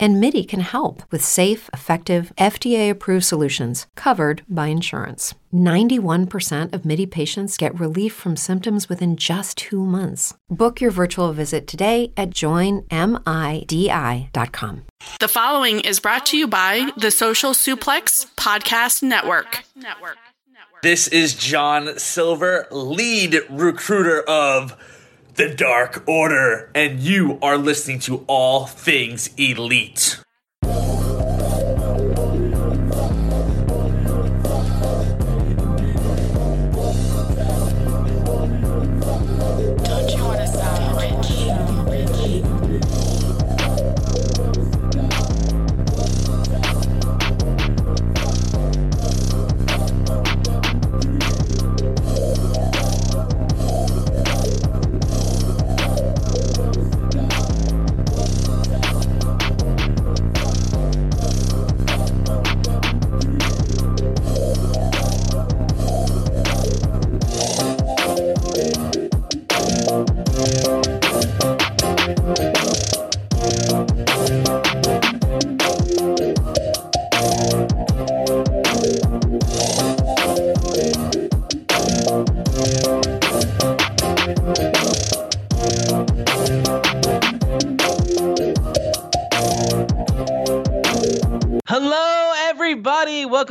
And MIDI can help with safe, effective, FDA approved solutions covered by insurance. 91% of MIDI patients get relief from symptoms within just two months. Book your virtual visit today at joinmidi.com. The following is brought to you by the Social Suplex Podcast Network. This is John Silver, lead recruiter of the Dark Order, and you are listening to All Things Elite.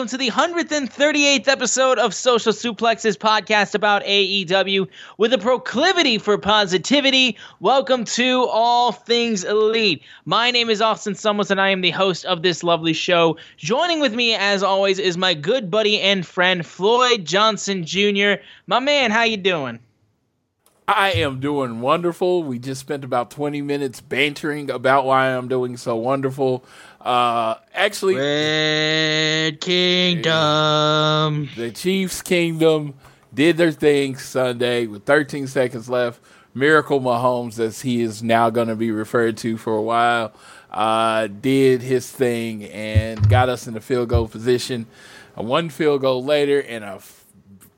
Welcome to the 138th episode of Social Suplexes podcast about AEW with a proclivity for positivity. Welcome to All Things Elite. My name is Austin Summers, and I am the host of this lovely show. Joining with me, as always, is my good buddy and friend Floyd Johnson Jr. My man, how you doing? I am doing wonderful. We just spent about 20 minutes bantering about why I'm doing so wonderful. Uh, actually, Red Kingdom. the Chiefs Kingdom did their thing Sunday with 13 seconds left. Miracle Mahomes, as he is now going to be referred to for a while, uh, did his thing and got us in the field goal position. A one field goal later, and a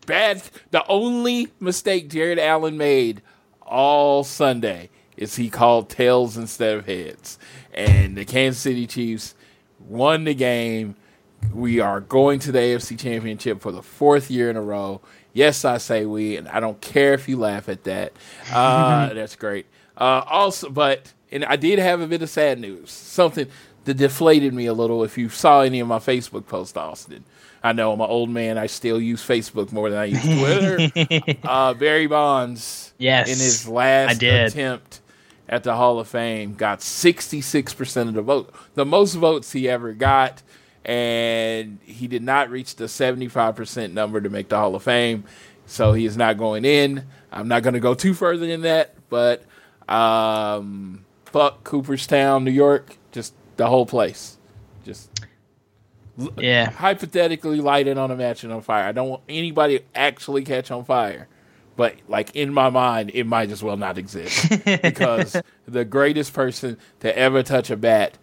bad. The only mistake Jared Allen made all Sunday is he called tails instead of heads, and the Kansas City Chiefs won the game. We are going to the AFC Championship for the fourth year in a row. Yes, I say we, and I don't care if you laugh at that. Uh, that's great. Uh, also, but and I did have a bit of sad news. Something that deflated me a little. If you saw any of my Facebook posts, Austin, I know I'm an old man. I still use Facebook more than I use Twitter. uh, Barry Bonds, Yes, in his last attempt at the Hall of Fame, got 66% of the vote, the most votes he ever got, and he did not reach the 75% number to make the Hall of Fame. So he is not going in. I'm not going to go too further than that, but um, fuck Cooperstown, New York, just the whole place. Yeah. hypothetically light it on a match and on fire. I don't want anybody to actually catch on fire. But like in my mind, it might as well not exist because the greatest person to ever touch a bat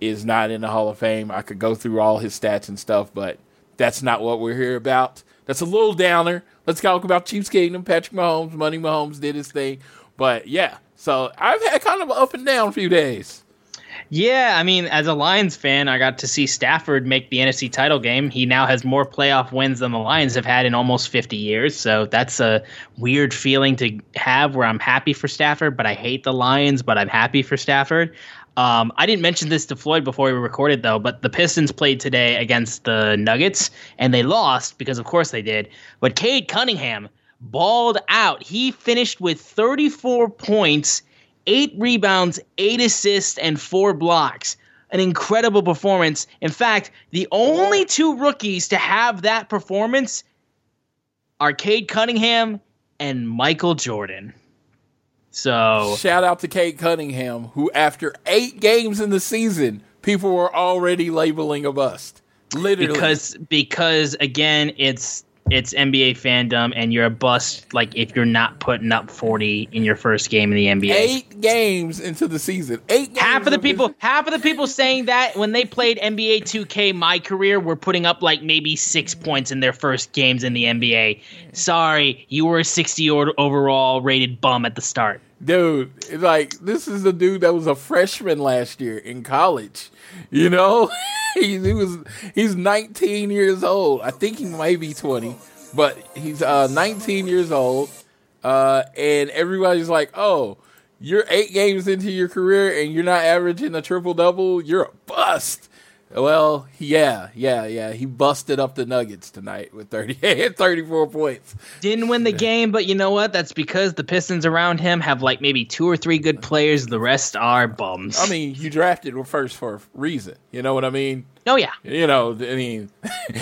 is not in the Hall of Fame. I could go through all his stats and stuff, but that's not what we're here about. That's a little downer. Let's talk about Chiefs Kingdom. Patrick Mahomes, Money Mahomes did his thing, but yeah. So I've had kind of an up and down few days. Yeah, I mean, as a Lions fan, I got to see Stafford make the NFC title game. He now has more playoff wins than the Lions have had in almost 50 years. So that's a weird feeling to have where I'm happy for Stafford, but I hate the Lions, but I'm happy for Stafford. Um, I didn't mention this to Floyd before we recorded, though, but the Pistons played today against the Nuggets, and they lost because, of course, they did. But Cade Cunningham balled out. He finished with 34 points eight rebounds, eight assists, and four blocks. An incredible performance. In fact, the only two rookies to have that performance are Cade Cunningham and Michael Jordan. So shout out to Cade Cunningham, who after eight games in the season, people were already labeling a bust. Literally, because because again, it's it's NBA fandom and you're a bust like if you're not putting up 40 in your first game in the NBA. 8 games into the season. 8 Half of the people half of the people saying that when they played NBA 2K my career were putting up like maybe 6 points in their first games in the NBA. Sorry, you were a 60 overall rated bum at the start. Dude, like this is a dude that was a freshman last year in college. You know? he, he was he's 19 years old. I think he might be 20, but he's uh, 19 years old. Uh, and everybody's like, "Oh, you're eight games into your career and you're not averaging a triple double. You're a bust." Well, yeah, yeah, yeah. He busted up the Nuggets tonight with 38, 34 points. Didn't win the game, but you know what? That's because the Pistons around him have like maybe two or three good players. The rest are bums. I mean, you drafted first for a reason. You know what I mean? Oh yeah. You know, I mean,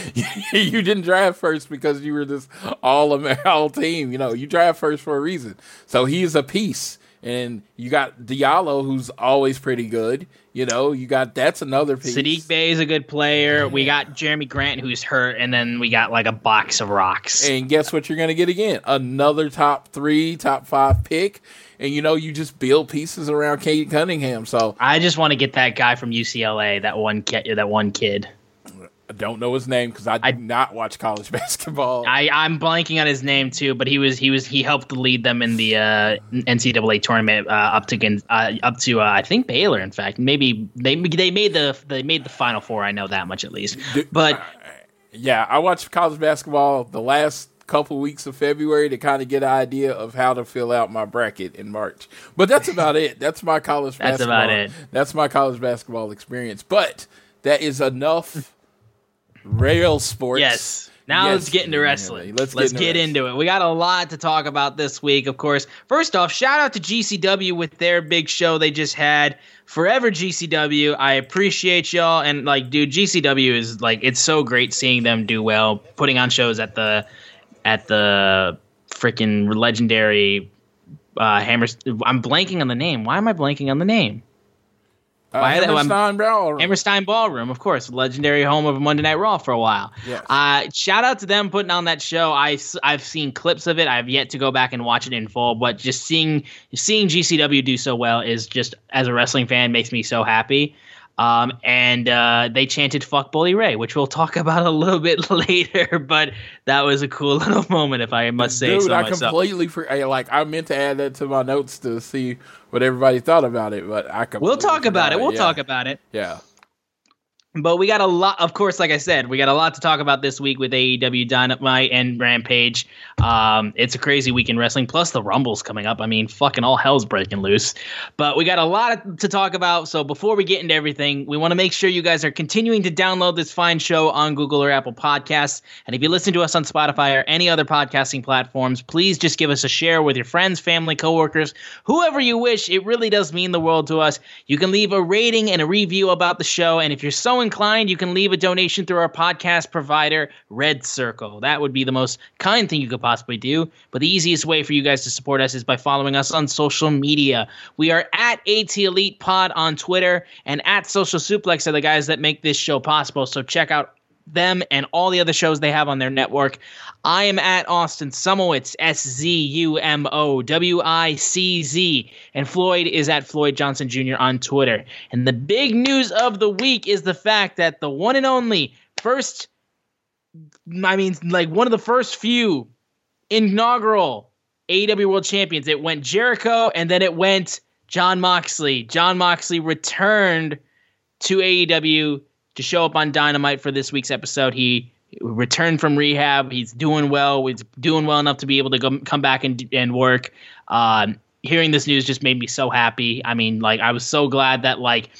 you didn't draft first because you were this all all team. You know, you draft first for a reason. So he's a piece. And you got Diallo, who's always pretty good. You know, you got that's another piece. Saddiq Bey is a good player. We got Jerami Grant, who's hurt, and then we got like a box of rocks. And guess what? You're going to get again another top three, top five pick. And you know, you just build pieces around Cade Cunningham. So I just want to get that guy from UCLA, that one kid, that one kid. Don't know his name because I did I, not watch college basketball. I, I'm blanking on his name too, but he was he was he helped lead them in the uh, NCAA tournament uh, up to uh, up to uh, I think Baylor. In fact, maybe they they made the they made the Final Four. I know that much at least. But yeah, I watched college basketball the last couple weeks of February to kind of get an idea of how to fill out my bracket in March. But that's about it. That's my college that's basketball. That's about it. That's my college basketball experience. But that is enough rail sports. Yes. Now yes. let's get into wrestling. Let's, let's get, into, get into, it. We got a lot to talk about this week, of course. First off, shout out to GCW with their big show they just had. Forever GCW. I appreciate y'all. And like, dude, GCW is like it's so great seeing them do well, putting on shows at the at the freaking legendary uh Hammer I'm blanking on the name. Why am I blanking on the name? Uh, Why Hammerstein Ballroom. Hammerstein Ballroom, of course, legendary home of Monday Night Raw for a while. Yes. Uh, shout out to them putting on that show. I, I've seen clips of it. I've yet to go back and watch it in full, but just seeing seeing GCW do so well is just, as a wrestling fan, makes me so happy. Um, and uh, they chanted "fuck Bully Ray," which we'll talk about a little bit later. But that was a cool little moment, if I must say Dude, so I myself. completely for, like I meant to add that to my notes to see what everybody thought about it, but I we'll talk about it. We'll yeah. talk about it. Yeah. But we got a lot, of course, like I said, we got a lot to talk about this week with AEW Dynamite and Rampage. Um, it's a crazy week in wrestling, plus the Rumble's coming up. I mean, fucking all hell's breaking loose. But we got a lot to talk about. So before we get into everything, we want to make sure you guys are continuing to download this fine show on Google or Apple Podcasts. And if you listen to us on Spotify or any other podcasting platforms, please just give us a share with your friends, family, coworkers, whoever you wish. It really does mean the world to us. You can leave a rating and a review about the show. And if you're so inclined, you can leave a donation through our podcast provider, Red Circle. That would be the most kind thing you could possibly do. But the easiest way for you guys to support us is by following us on social media. We are at AT Elite Pod on Twitter and at Social Suplex are the guys that make this show possible. So check out them and all the other shows they have on their network. I am at Austin Szumowicz, S Z U M O W I C Z, and Floyd is at Floyd Johnson Jr. on Twitter. And the big news of the week is the fact that the one and only first, I mean, like one of the first few inaugural AEW World Champions, it went Jericho and then it went Jon Moxley. Jon Moxley returned to AEW to show up on Dynamite for this week's episode. He returned from rehab. He's doing well. He's doing well enough to be able to go, come back and and work. Um, hearing this news just made me so happy. I mean, like I was so glad that like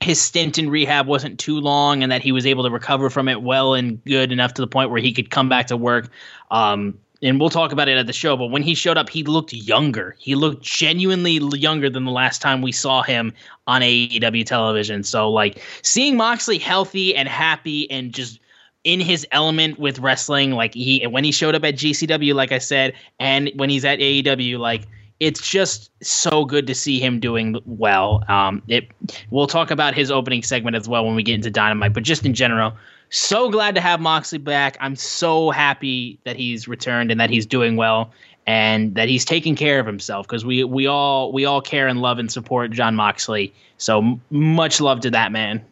his stint in rehab wasn't too long and that he was able to recover from it well and good enough to the point where he could come back to work. Um, and we'll talk about it at the show, but when he showed up, he looked younger. He looked genuinely younger than the last time we saw him on AEW television. So, like, seeing Moxley healthy and happy and just in his element with wrestling, like he when he showed up at GCW, like I said, and when he's at AEW, like it's just so good to see him doing well. Um, it we'll talk about his opening segment as well when we get into Dynamite, but just in general, so glad to have Moxley back. I'm so happy that he's returned and that he's doing well and that he's taking care of himself because we we all we all care and love and support Jon Moxley. So much love to that man.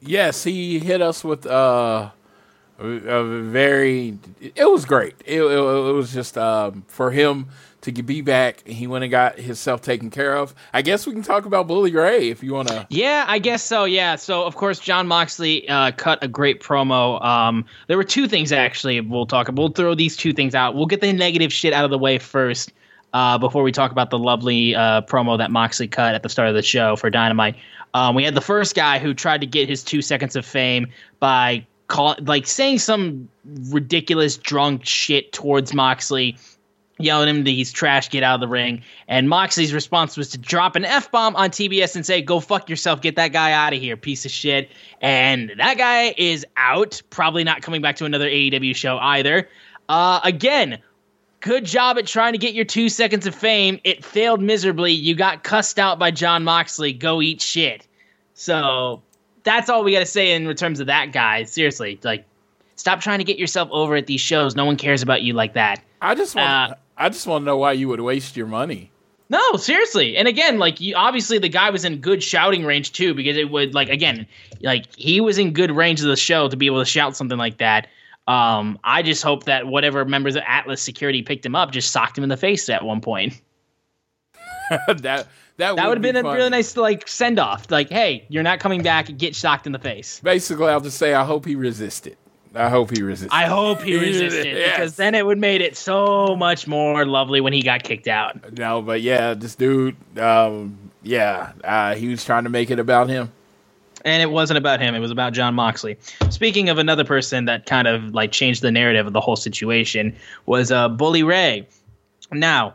Yes, he hit us with uh, a very. It was great. It, it, it was just um, for him to be back. He went and got himself taken care of. I guess we can talk about Bully Ray if you want to. Yeah, I guess so. Yeah. So of course, Jon Moxley uh, cut a great promo. Um, there were two things actually. We'll talk. We'll throw these two things out. We'll get the negative shit out of the way first. Uh, before we talk about the lovely uh, promo that Moxley cut at the start of the show for Dynamite, um, we had the first guy who tried to get his two seconds of fame by call, like saying some ridiculous drunk shit towards Moxley yelling at him that he's trash, get out of the ring. And Moxley's response was to drop an F bomb on TBS and say, Go fuck yourself, get that guy out of here, piece of shit. And that guy is out, probably not coming back to another AEW show either. Uh, again, good job at trying to get your two seconds of fame. It failed miserably. You got cussed out by Jon Moxley. Go eat shit. So that's all we got to say in terms of that guy. Seriously, like, stop trying to get yourself over at these shows. No one cares about you like that. I just want. Uh, I just want to know why you would waste your money. No, seriously. And again, like you, obviously the guy was in good shouting range too, because it would like again, like he was in good range of the show to be able to shout something like that. Um, I just hope that whatever members of Atlas Security picked him up just socked him in the face at one point. that that, that would have been a really nice like send off. Like, hey, you're not coming back. Get shocked in the face. Basically, I'll just say I hope he resisted. I hope he resisted. I hope he resisted yes. because then it would made it so much more lovely when he got kicked out. No, but yeah, this dude, um, yeah, uh, he was trying to make it about him. And it wasn't about him; it was about Jon Moxley. Speaking of another person that kind of like changed the narrative of the whole situation was uh, Bully Ray. Now,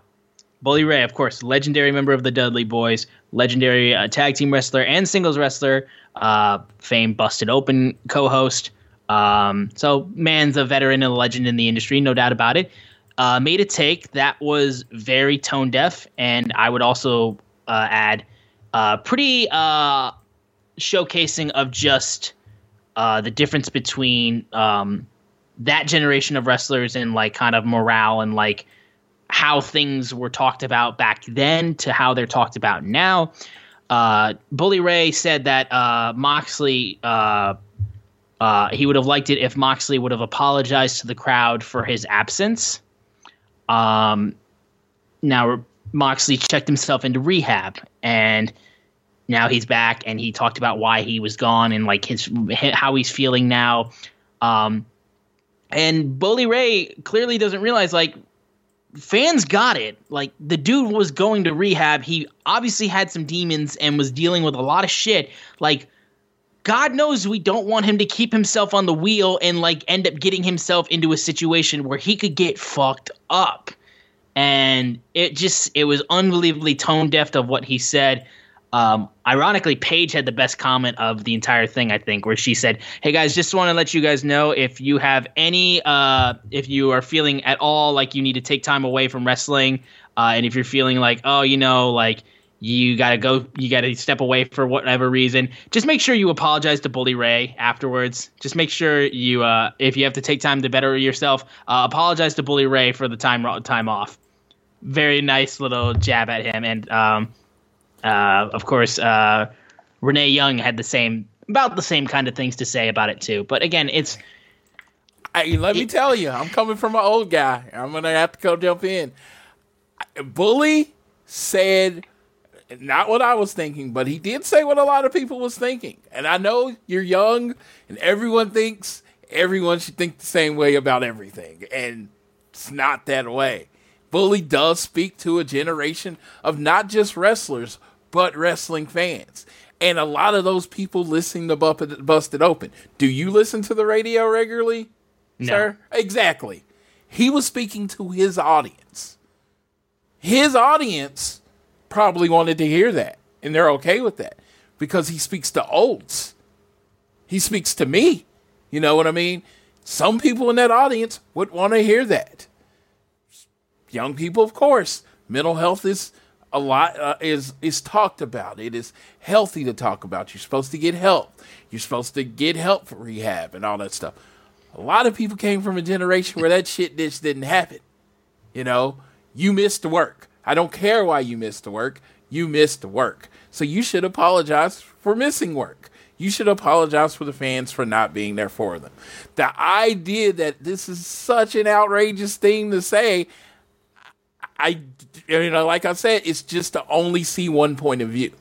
Bully Ray, of course, legendary member of the Dudley Boyz, legendary uh, tag team wrestler and singles wrestler, uh, fame busted open co-host. Um, so man's a veteran and a legend in the industry, no doubt about it. Uh, made a take that was very tone deaf, and I would also uh, add uh, pretty uh, showcasing of just uh, the difference between um, that generation of wrestlers and like kind of morale and like how things were talked about back then to how they're talked about now. Uh, Bully Ray said that uh Moxley uh, he would have liked it if Moxley would have apologized to the crowd for his absence. Um, now Moxley checked himself into rehab, and now he's back, and he talked about why he was gone and like his how he's feeling now. Um, and Bully Ray clearly doesn't realize like fans got it. Like the dude was going to rehab. He obviously had some demons and was dealing with a lot of shit. Like God knows we don't want him to keep himself on the wheel and like end up getting himself into a situation where he could get fucked up. And it just it was unbelievably tone deaf of what he said. Um, ironically, Paige had the best comment of the entire thing, I think, where she said, "Hey guys, just want to let you guys know if you have any, uh, if you are feeling at all like you need to take time away from wrestling, uh, and if you're feeling like, oh, you know, like you got to go you got to step away for whatever reason. Just make sure you apologize to bully ray afterwards. Just make sure you uh, if you have to take time to better yourself uh, apologize to bully ray for the time time off. Very nice little jab at him. And um, uh, of course uh, renee young had the same about the same kind of things to say about it too. But again it's Hey, let me tell you, I'm coming from an old guy. I'm gonna have to go jump in. Bully said not what I was thinking, but he did say what a lot of people was thinking. And I know you're young and everyone thinks everyone should think the same way about everything. And it's not that way. Bully does speak to a generation of not just wrestlers, but wrestling fans. And a lot of those people listening to Busted Open. Do you listen to the radio regularly, no. sir? Exactly. He was speaking to his audience. His audience probably wanted to hear that, and they're okay with that because he speaks to olds. He speaks to me. You know what I mean? Some people in that audience would want to hear that. Young people, of course. Mental health is a lot uh, is is talked about. It is healthy to talk about. You're supposed to get help. You're supposed to get help for rehab and all that stuff. A lot of people came from a generation where that shit just didn't happen. You know, you missed work. I don't care why you missed work. You missed work. So you should apologize for missing work. You should apologize for the fans for not being there for them. The idea that this is such an outrageous thing to say, I, you know, like I said, it's just to only see one point of view.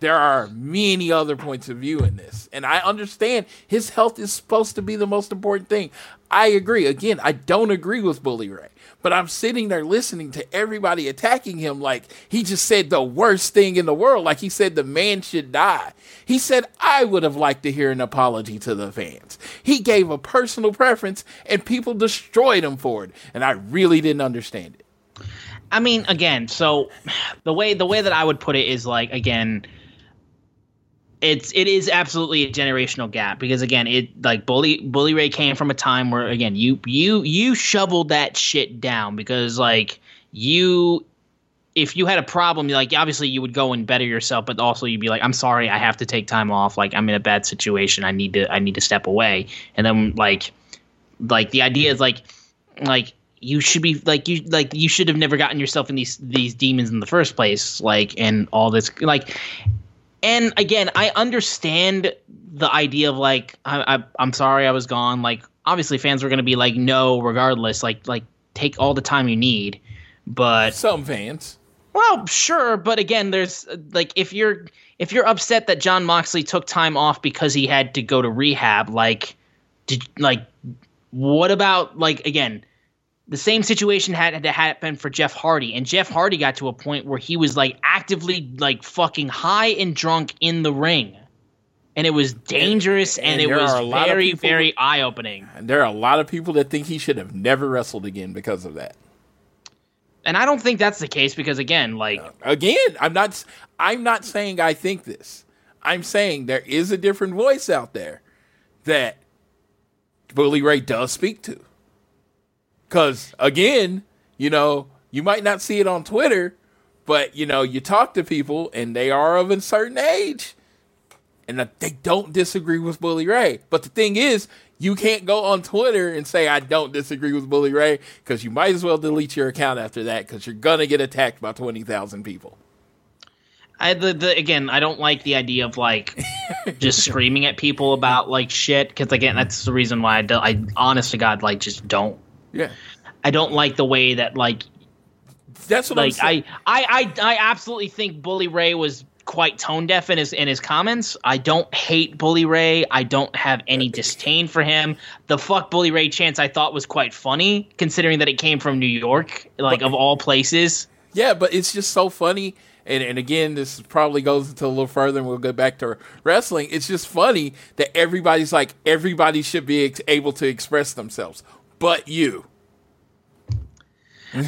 There are many other points of view in this. And I understand his health is supposed to be the most important thing. I agree. Again, I don't agree with Bully Ray. But I'm sitting there listening to everybody attacking him like he just said the worst thing in the world, like he said the man should die. He said, I would have liked to hear an apology to the fans. He gave a personal preference and people destroyed him for it. And I really didn't understand it. I mean, again, so the way the way that I would put it is like again, it's it is absolutely a generational gap because again it like bully bully ray came from a time where again you you you shoveled that shit down because like you if you had a problem like obviously you would go and better yourself but also you'd be like i'm sorry i have to take time off. Like i'm in a bad situation. I need to i need to step away. And then like like the idea is like like you should be like you like you should have never gotten yourself in these these demons in the first place. Like and all this like and again, I understand the idea of like I, I I'm sorry I was gone. Like obviously fans were going to be like no regardless. Like like take all the time you need. But some fans. Well, sure, but again, there's like if you're if you're upset that Jon Moxley took time off because he had to go to rehab, like did like what about like again the same situation had to happen for Jeff Hardy, and Jeff Hardy got to a point where he was like actively like fucking high and drunk in the ring, and it was dangerous and, and, and it was very very eye opening. And there are a lot of people that think he should have never wrestled again because of that. And I don't think that's the case because again, like uh, again, I'm not I'm not saying I think this. I'm saying there is a different voice out there that Bully Ray does speak to. Because again, you know, you might not see it on Twitter, but you know, you talk to people and they are of a certain age and uh, they don't disagree with Bully Ray. But the thing is, you can't go on Twitter and say I don't disagree with Bully Ray because you might as well delete your account after that because you're gonna get attacked by twenty thousand people. I the, the again, I don't like the idea of like just screaming at people about like shit because again, that's the reason why I, do, I honest to God like just don't yeah. I don't like the way that like that's what like I, I I I absolutely think Bully Ray was quite tone deaf in his in his comments. I don't hate Bully Ray. I don't have any disdain for him. The fuck Bully Ray chance I thought was quite funny, considering that it came from New York, like but, of all places. Yeah, but it's just so funny. And, and again, this probably goes into a little further, and we'll go back to wrestling. It's just funny that everybody's like everybody should be ex- able to express themselves but you.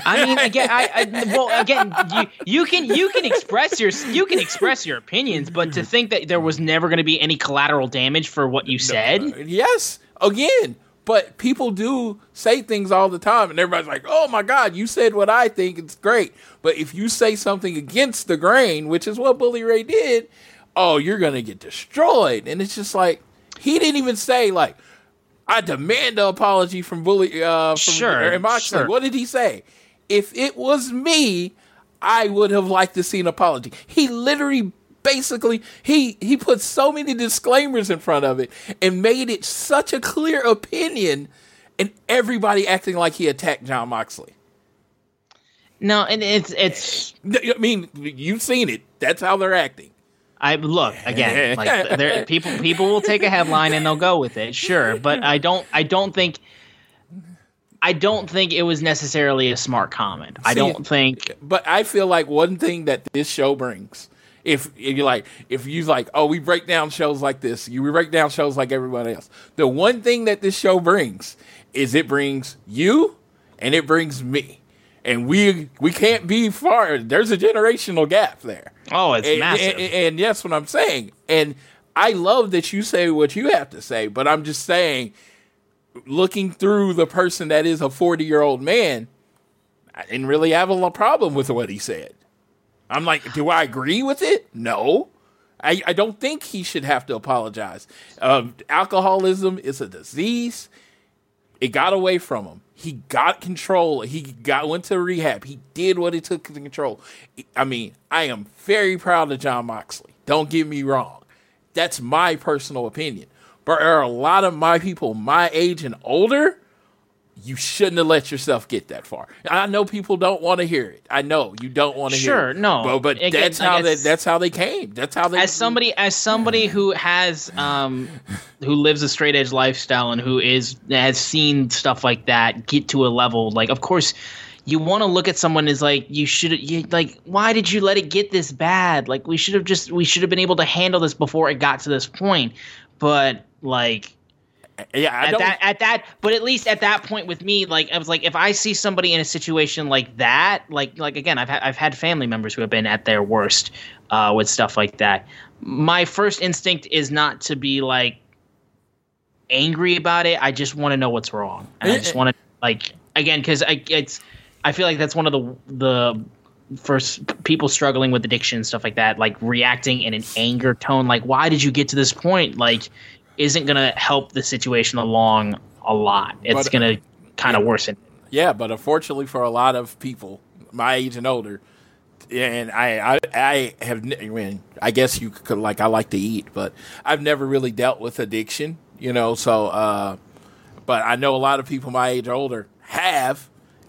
I mean, again, I, I, well, again, you you can you can express your you can express your opinions, but to think that there was never going to be any collateral damage for what you said, no, yes, again, but people do say things all the time, and everybody's like, "Oh my God, you said what I think; it's great." But if you say something against the grain, which is what Bully Ray did, oh, you're gonna get destroyed, and it's just like he didn't even say like I demand an apology from Bully. Uh, from sure, Moxley. Sure. What did he say? If it was me, I would have liked to see an apology. He literally, basically, he he put so many disclaimers in front of it and made it such a clear opinion, and everybody acting like he attacked Jon Moxley. No, and it's it's. I mean, you've seen it. That's how they're acting. I look again. Like there, people people will take a headline and they'll go with it, sure. But I don't I don't think I don't think it was necessarily a smart comment. I don't think. But I feel like one thing that this show brings, if, if you like, if you like, oh, we break down shows like this, you we break down shows like everyone else. The one thing that this show brings is it brings you and it brings me and we we can't be far. There's a generational gap there. Oh, it's and, massive. And, and, that's what I'm saying. And I love that you say what you have to say, but I'm just saying, looking through the person that is a 40 year old man, I didn't really have a problem with what he said. I'm like, do I agree with it? No. I, I don't think he should have to apologize. Um, alcoholism is a disease. It got away from him. He got control. He got went to rehab. He did what it took to control. I mean, I am very proud of Jon Moxley. Don't get me wrong. That's my personal opinion. But there are a lot of my people my age and older you shouldn't have let yourself get that far. I know people don't want to hear it. I know you don't want to sure, hear it. Sure, no. But, but that's how they, that's how they came. That's how they As somebody as somebody who has um who lives a straight edge lifestyle and who is has seen stuff like that get to a level like of course you want to look at someone as like you should you, like why did you let it get this bad? Like we should have just we should have been able to handle this before it got to this point. But like yeah, I at that at that, but at least at that point with me, like I was like, if I see somebody in a situation like that, like like again, I've had I've had family members who have been at their worst uh, with stuff like that. My first instinct is not to be like angry about it. I just want to know what's wrong, and I just want to like again because I it's I feel like that's one of the the first people struggling with addiction and stuff like that, like reacting in an anger tone, like why did you get to this point, like isn't going to help the situation along a lot. It's going to kind of worsen. Yeah, but unfortunately for a lot of people my age and older, and I, I, I have, I mean, I guess you could like, I like to eat, but I've never really dealt with addiction, you know. So, uh, but I know a lot of people my age or older have,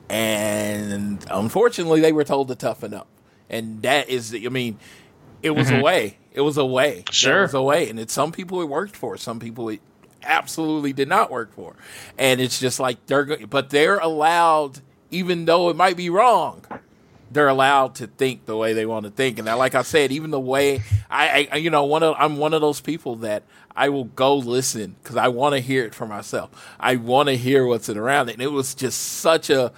and unfortunately, they were told to toughen up, and that is, I mean, it was mm-hmm. a way. It was a way. Sure, it was a way, and it's some people it worked for. Some people it absolutely did not work for, and it's just like they're. But they're allowed, even though it might be wrong, they're allowed to think the way they want to think. And like I said, even the way I, I you know, one of I'm one of those people that I will go listen because I want to hear it for myself. I want to hear what's around it. And it was just such a,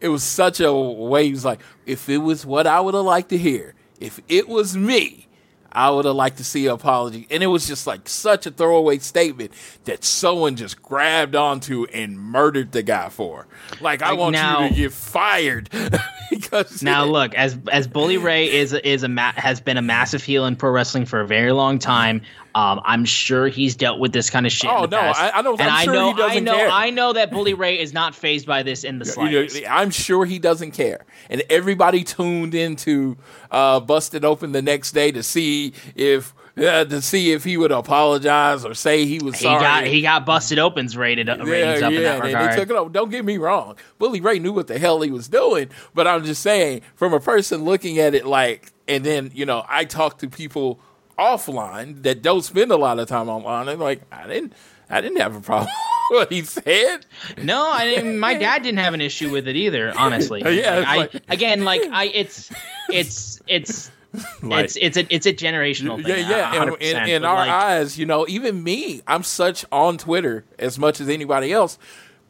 it was such a way. He was like, if it was what I would have liked to hear, if it was me, I would have liked to see an apology. And it was just like such a throwaway statement that someone just grabbed onto and murdered the guy for. Like, I want now, you to get fired. because now look, as as Bully Ray is is a ma- has been a massive heel in pro wrestling for a very long time. Um, I'm sure he's dealt with this kind of shit. Oh no, I, I, don't. And I'm sure know, he doesn't I know, care. I know that Bully Ray is not phased by this in the slightest. I'm sure he doesn't care. And everybody tuned into uh, Busted Open the next day to see if uh, to see if he would apologize or say he was he sorry. Got, he got busted opens rated uh, ratings up yeah, in that regard. They took it up. Don't get me wrong. Bully Ray knew what the hell he was doing, but I'm just saying, from a person looking at it like, and then you know, I talk to people offline that don't spend a lot of time online. And like, I didn't, I didn't have a problem. what he said. No, I didn't, my dad didn't have an issue with it either. Honestly, yeah. Like, like, I, again, like I, it's, it's, it's like, it's it's a it's a generational thing. Yeah, yeah. in, in our eyes, you know, even me, I'm such on Twitter as much as anybody else.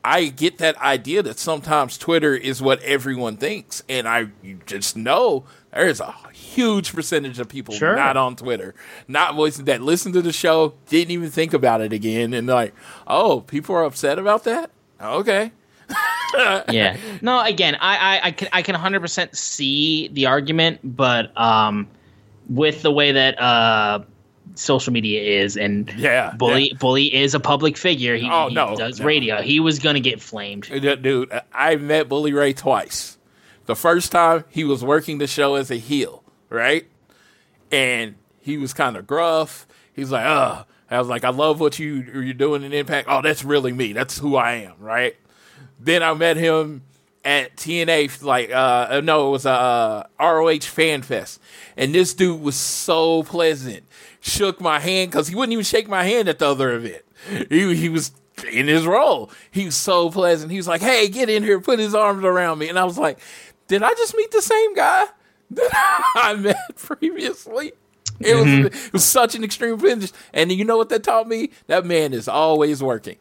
I get that idea that sometimes Twitter is what everyone thinks, and I just know there's a huge percentage of people sure. not on Twitter, not voicing that listen to the show, didn't even think about it again, and like, oh, people are upset about that. Okay, yeah. No, again, I, I, I can I can 100% see the argument, but um, with the way that uh, social media is, and yeah, bully yeah. bully is a public figure. He, oh he no, does no. radio. He was gonna get flamed, dude. I met Bully Ray twice. The first time he was working the show as a heel, right, and he was kind of gruff. He's like, "Uh." I was like, I love what you you're doing in Impact. Oh, that's really me. That's who I am, right? Then I met him at TNA, like uh, no, it was a uh, ROH Fan Fest, and this dude was so pleasant. Shook my hand because he wouldn't even shake my hand at the other event. He he was in his role. He was so pleasant. He was like, "Hey, get in here," put his arms around me, and I was like, "Did I just meet the same guy that I met previously?" It was Mm-hmm. it was such an extreme finish, and you know what that taught me? That man is always working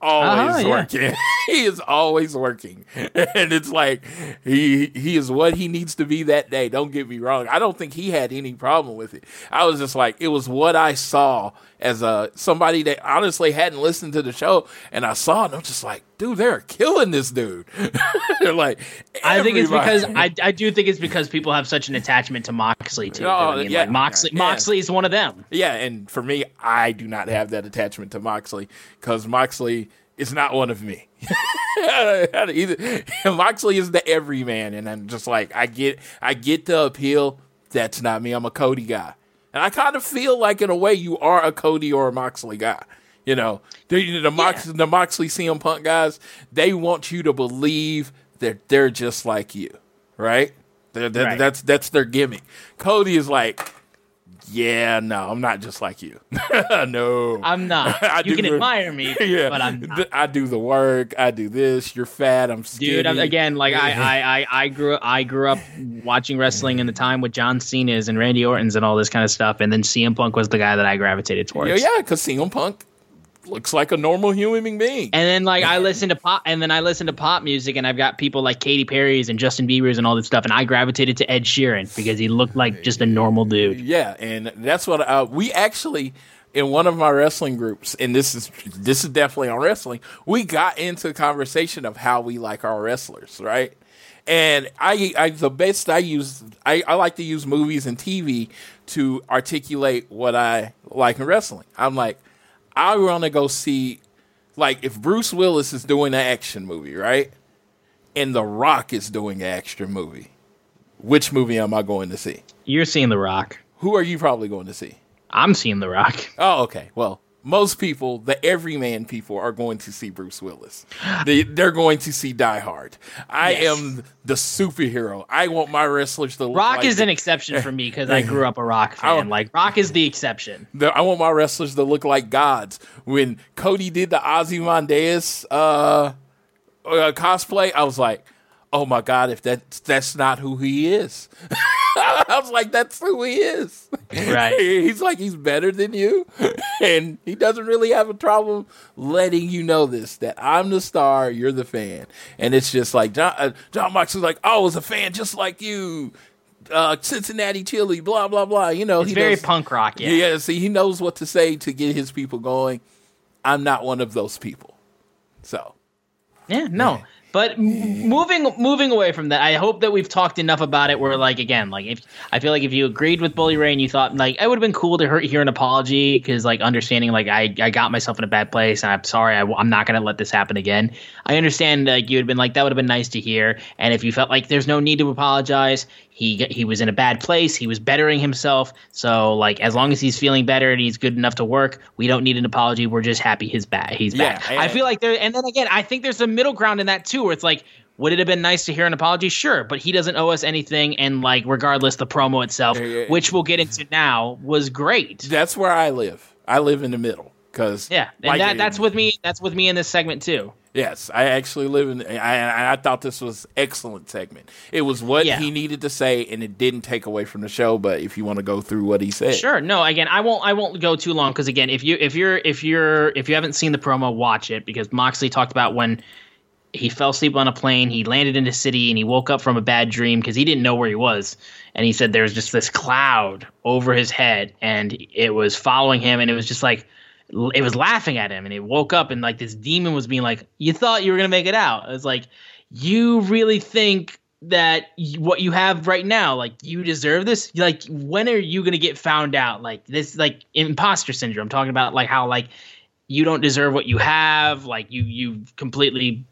always Uh-huh, yeah. working. he is always working. And it's like he he is what he needs to be that day. Don't get me wrong. I don't think he had any problem with it. I was just like it was what I saw as a somebody that honestly hadn't listened to the show and I saw it and I'm just like, dude, they're killing this dude. they're like I think it's because I, I do think it's because people have such an attachment to Moxley too. Oh, I mean, yeah. like Moxley, Yeah. Moxley is one of them. Yeah, and for me, I do not have that attachment to Moxley because Moxley is not one of me. Either, Moxley is the everyman, and I'm just like, I get, I get the appeal. That's not me. I'm a Cody guy, and I kind of feel like, in a way, you are a Cody or a Moxley guy. You know, the the, Mox, the Moxley CM Punk guys, they want you to believe that they're just like you, right? They're- they're- Right. That's that's their gimmick. Cody is like, yeah, no, I'm not just like you. no, I'm not. I you can the- admire me, yeah, but I'm not. I do the work. I do this. You're fat. I'm skinny. Dude, I'm, again, like I, I, I, I grew, I grew up watching wrestling in the time with John Cena's and Randy Orton's and all this kind of stuff, and then CM Punk was the guy that I gravitated towards. yeah, yeah, because CM Punk looks like a normal human being. And then like I listen to pop, and then I listen to pop music, and I've got people like Katy Perry's and Justin Bieber's and all this stuff, and I gravitated to Ed Sheeran because he looked like just a normal dude. Yeah, and that's what uh, we actually in one of my wrestling groups, and this is this is definitely on wrestling. We got into a conversation of how we like our wrestlers, right? And I, I the best I use, I, I like to use movies and TV to articulate what I like in wrestling. I'm like, I want to go see, like, if Bruce Willis is doing an action movie, right? And The Rock is doing an action movie. Which movie am I going to see? You're seeing The Rock. Who are you probably going to see? I'm seeing The Rock. Oh, okay. Well, most people, the everyman people, are going to see Bruce Willis. They, they're going to see Die Hard. I Yes. am the superhero. I want my wrestlers to look Rock like is an exception for me because I grew up a Rock fan. Like Rock is the exception. the, I want my wrestlers to look like gods. When Cody did the Ozymandias uh, uh, cosplay, I was like, "Oh my god! If that that's not who he is." I was like, "That's who he is." Right. he's like he's better than you, and he doesn't really have a problem letting you know this that I'm the star, you're the fan, and it's just like Jon uh, Jon Moxley's like, "Oh, I was a fan just like you." Uh, Cincinnati chili, blah blah blah. You know, It's he very does- punk rock. Yeah. yeah, see, he knows what to say to get his people going. I'm not one of those people. So, Yeah, no. But m- moving moving away from that, I hope that we've talked enough about it. Where like again, like if I feel like if you agreed with Bully Ray and you thought like it would have been cool to hear, hear an apology because like understanding like I, I got myself in a bad place and I'm sorry I, am not gonna let this happen again. I understand like you had been like that would have been nice to hear. And if you felt like there's no need to apologize, he he was in a bad place. He was bettering himself. So like as long as he's feeling better and he's good enough to work, we don't need an apology. We're just happy he's back. He's Yeah, back. I feel like there, and then again, I think there's a middle ground in that too, where it's like, would it have been nice to hear an apology? Sure, but he doesn't owe us anything, and like, regardless, the promo itself, Yeah, yeah. which we'll get into now, was great. that's where I live. I live in the middle because Yeah, and that that's with me. That's with me in this segment too. Yes, I actually live in. I, I thought this was excellent segment. It was what Yeah. he needed to say, and it didn't take away from the show. But if you want to go through what he said, Sure. No, again, I won't. I won't go too long because again, if you if you're if you're if you haven't seen the promo, watch it because Moxley talked about when he fell asleep on a plane, he landed in the city, and he woke up from a bad dream because he didn't know where he was, and he said there was just this cloud over his head, and it was following him, and it was just like it was laughing at him, and he woke up, and like this demon was being like, "You thought you were gonna make it out?" It was like, you really think that what you have right now like you deserve this? Like when are you gonna get found out? Like this like imposter syndrome. Talking about like how like you don't deserve what you have like you you completely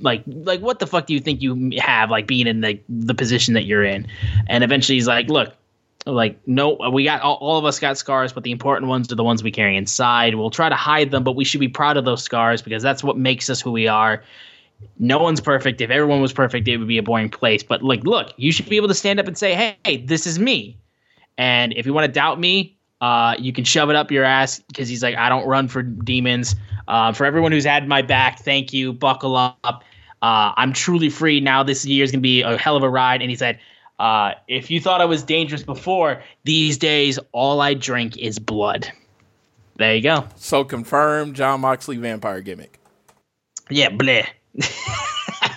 like like what the fuck do you think you have like being in the the position that you're in and eventually he's like look like no we got all, all of us got scars but the important ones are the ones we carry inside we'll try to hide them but we should be proud of those scars because that's what makes us who we are no one's perfect. If everyone was perfect, it would be a boring place. But like, look, you should be able to stand up and say, "Hey, hey this is me." And if you want to doubt me, uh, you can shove it up your ass because he's like, I don't run for demons. Uh, for everyone who's had my back, thank you. Buckle up. Uh, I'm truly free now. This year is gonna be a hell of a ride. And he said, uh, if you thought I was dangerous before, these days all I drink is blood. There you go. So confirmed, Jon Moxley vampire gimmick. Yeah, bleh.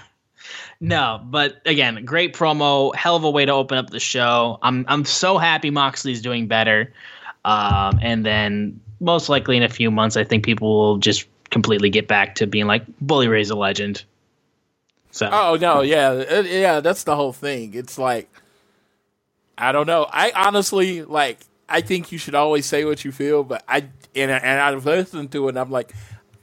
no, but again, great promo, hell of a way to open up the show. I'm I'm so happy Moxley's doing better. Um, and then most likely in a few months, I think people will just completely get back to being like Bully Ray's a legend. So Oh no, yeah, uh, yeah, that's the whole thing. It's like I don't know. I honestly like I think you should always say what you feel, but I and and I've listened to it and I'm like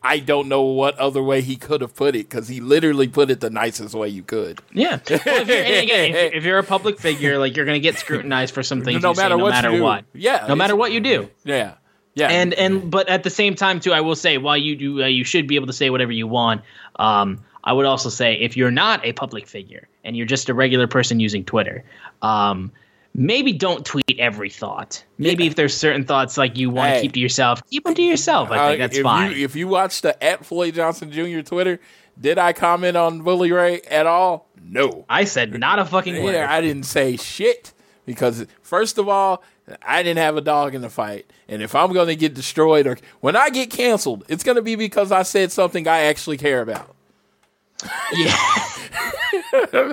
I don't know what other way he could have put it because he literally put it the nicest way you could. Yeah. Well, if, you're, again, if, if, you're a public figure, like you're going to get scrutinized for some things. No matter say, no what. matter what. Yeah. No matter what you do. Yeah. Yeah. And and but at the same time too, I will say while you do, uh, you should be able to say whatever you want. Um, I would also say if you're not a public figure and you're just a regular person using Twitter, um, maybe don't tweet every thought. Maybe yeah. if there's certain thoughts like you want to hey. keep to yourself, keep them to yourself. I think uh, that's if fine. You, if you watch the at Floyd Johnson Jr. Twitter, did I comment on Bully Ray at all? No. I said not a fucking word. I didn't say shit because first of all, I didn't have a dog in the fight. And if I'm going to get destroyed or when I get canceled, it's going to be because I said something I actually care about. Yeah.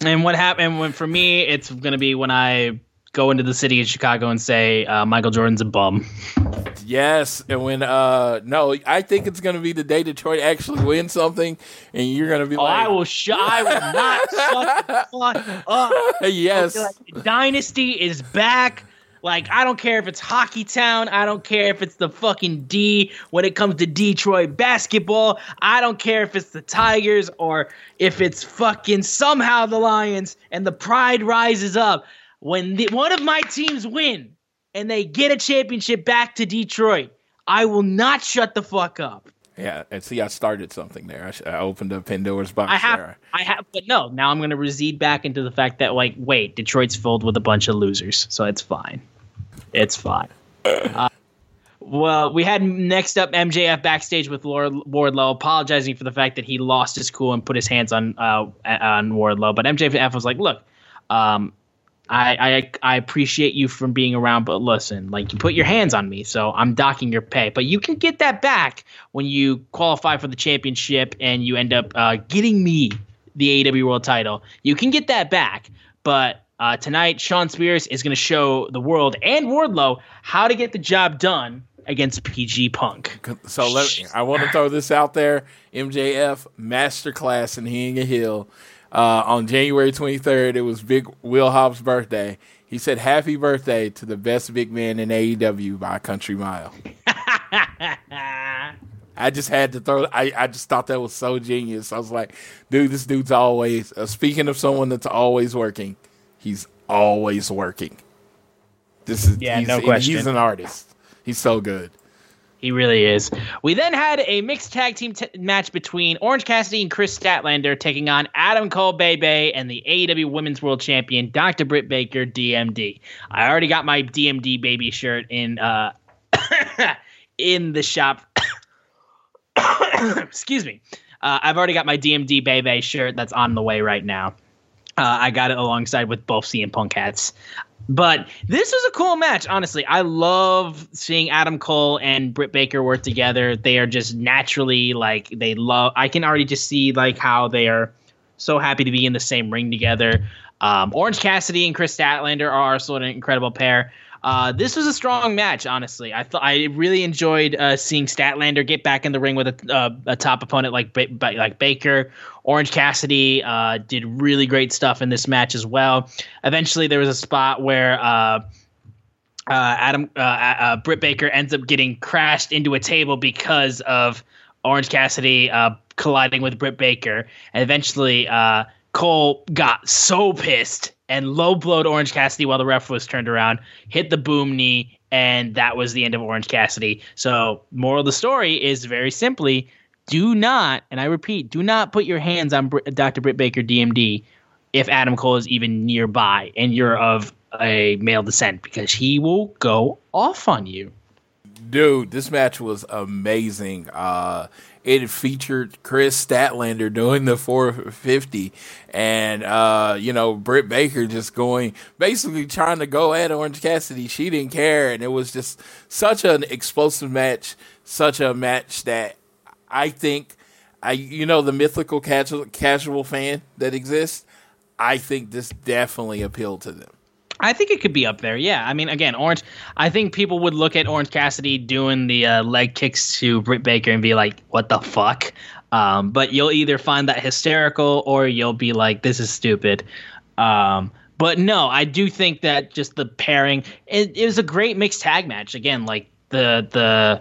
and what happened when for me, it's gonna be when I go into the city of Chicago and say uh, Michael Jordan's a bum. Yes, and when uh no, I think it's gonna be the day Detroit actually wins something, and you're gonna be oh, like, I will shut. I will not shut the fuck up. Yes, like, Dynasty is back. Like, I don't care if it's Hockey Town. I don't care if it's the fucking D when it comes to Detroit basketball. I don't care if it's the Tigers or if it's fucking somehow the Lions and the pride rises up. When the, one of my teams win and they get a championship back to Detroit, I will not shut the fuck up. Yeah, and see, I started something there. I, I opened up Pandora's box. I have, there. I have, but no. Now I'm going to recede back into the fact that, like, wait, Detroit's filled with a bunch of losers, so it's fine. It's fine. Uh, well, we had next up MJF backstage with Lord Wardlow, apologizing for the fact that he lost his cool and put his hands on uh, on Wardlow. But MJF was like, "Look, um, I, I I appreciate you from being around, but listen, like you put your hands on me, so I'm docking your pay. But you can get that back when you qualify for the championship and you end up uh, getting me the AEW World Title. You can get that back, but uh, tonight Shawn Spears is going to show the world and Wardlow how to get the job done against CM Punk. So let, I want to throw this out there: MJF masterclass in Hanging a Hill uh, on January 23rd, it was Big Will Hobbs' birthday. He said, Happy birthday to the best big man in AEW by country mile. I just had to throw. I, I just thought that was so genius. I was like, dude, this dude's always. Uh, speaking of someone that's always working, he's always working. This is yeah, he's, no question. He's an artist. He's so good. He really is. We then had a mixed tag team t- match between Orange Cassidy and Kris Statlander taking on Adam Cole Bebe and the AEW Women's World Champion Dr. Britt Baker DMD. I already got my DMD baby shirt in uh in the shop. Excuse me. Uh, I've already got my DMD Bebe shirt that's on the way right now. Uh, I got it alongside with both CM Punk hats. But this was a cool match, honestly. I love seeing Adam Cole and Britt Baker work together. They are just naturally like they love. I can already just see like how they are so happy to be in the same ring together. Um, Orange Cassidy and Kris Statlander are also an incredible pair. Uh, this was a strong match, honestly. I thought I really enjoyed uh, seeing Statlander get back in the ring with a, uh, a top opponent like ba- like Baker. Orange Cassidy uh, did really great stuff in this match as well. Eventually, there was a spot where. Uh, uh, Adam Britt Baker ends up getting crashed into a table because of Orange Cassidy colliding with Britt Baker, and eventually Cole got so pissed and low blowed Orange Cassidy while the ref was turned around, hit the boom knee, and that was the end of Orange Cassidy. So, moral of the story is very simply do not, and I repeat, do not put your hands on Br- Dr. Britt Baker DMD if Adam Cole is even nearby and you're of a male descent because he will go off on you. Dude, this match was amazing. Uh, it featured Kris Statlander doing the 450 and, uh, you know, Britt Baker just going, basically trying to go at Orange Cassidy. She didn't care. And it was just such an explosive match, such a match that I think, I, you know, the mythical casual, casual fan that exists, I think this definitely appealed to them. I think it could be up there. Yeah. I mean, again, Orange. I think people would look at Orange Cassidy doing the uh, leg kicks to Britt Baker and be like, "What the fuck?" Um, but you'll either find that hysterical or you'll be like, "This is stupid." Um, but no, I do think that just the pairing. It, it was a great mixed tag match. Again, like the the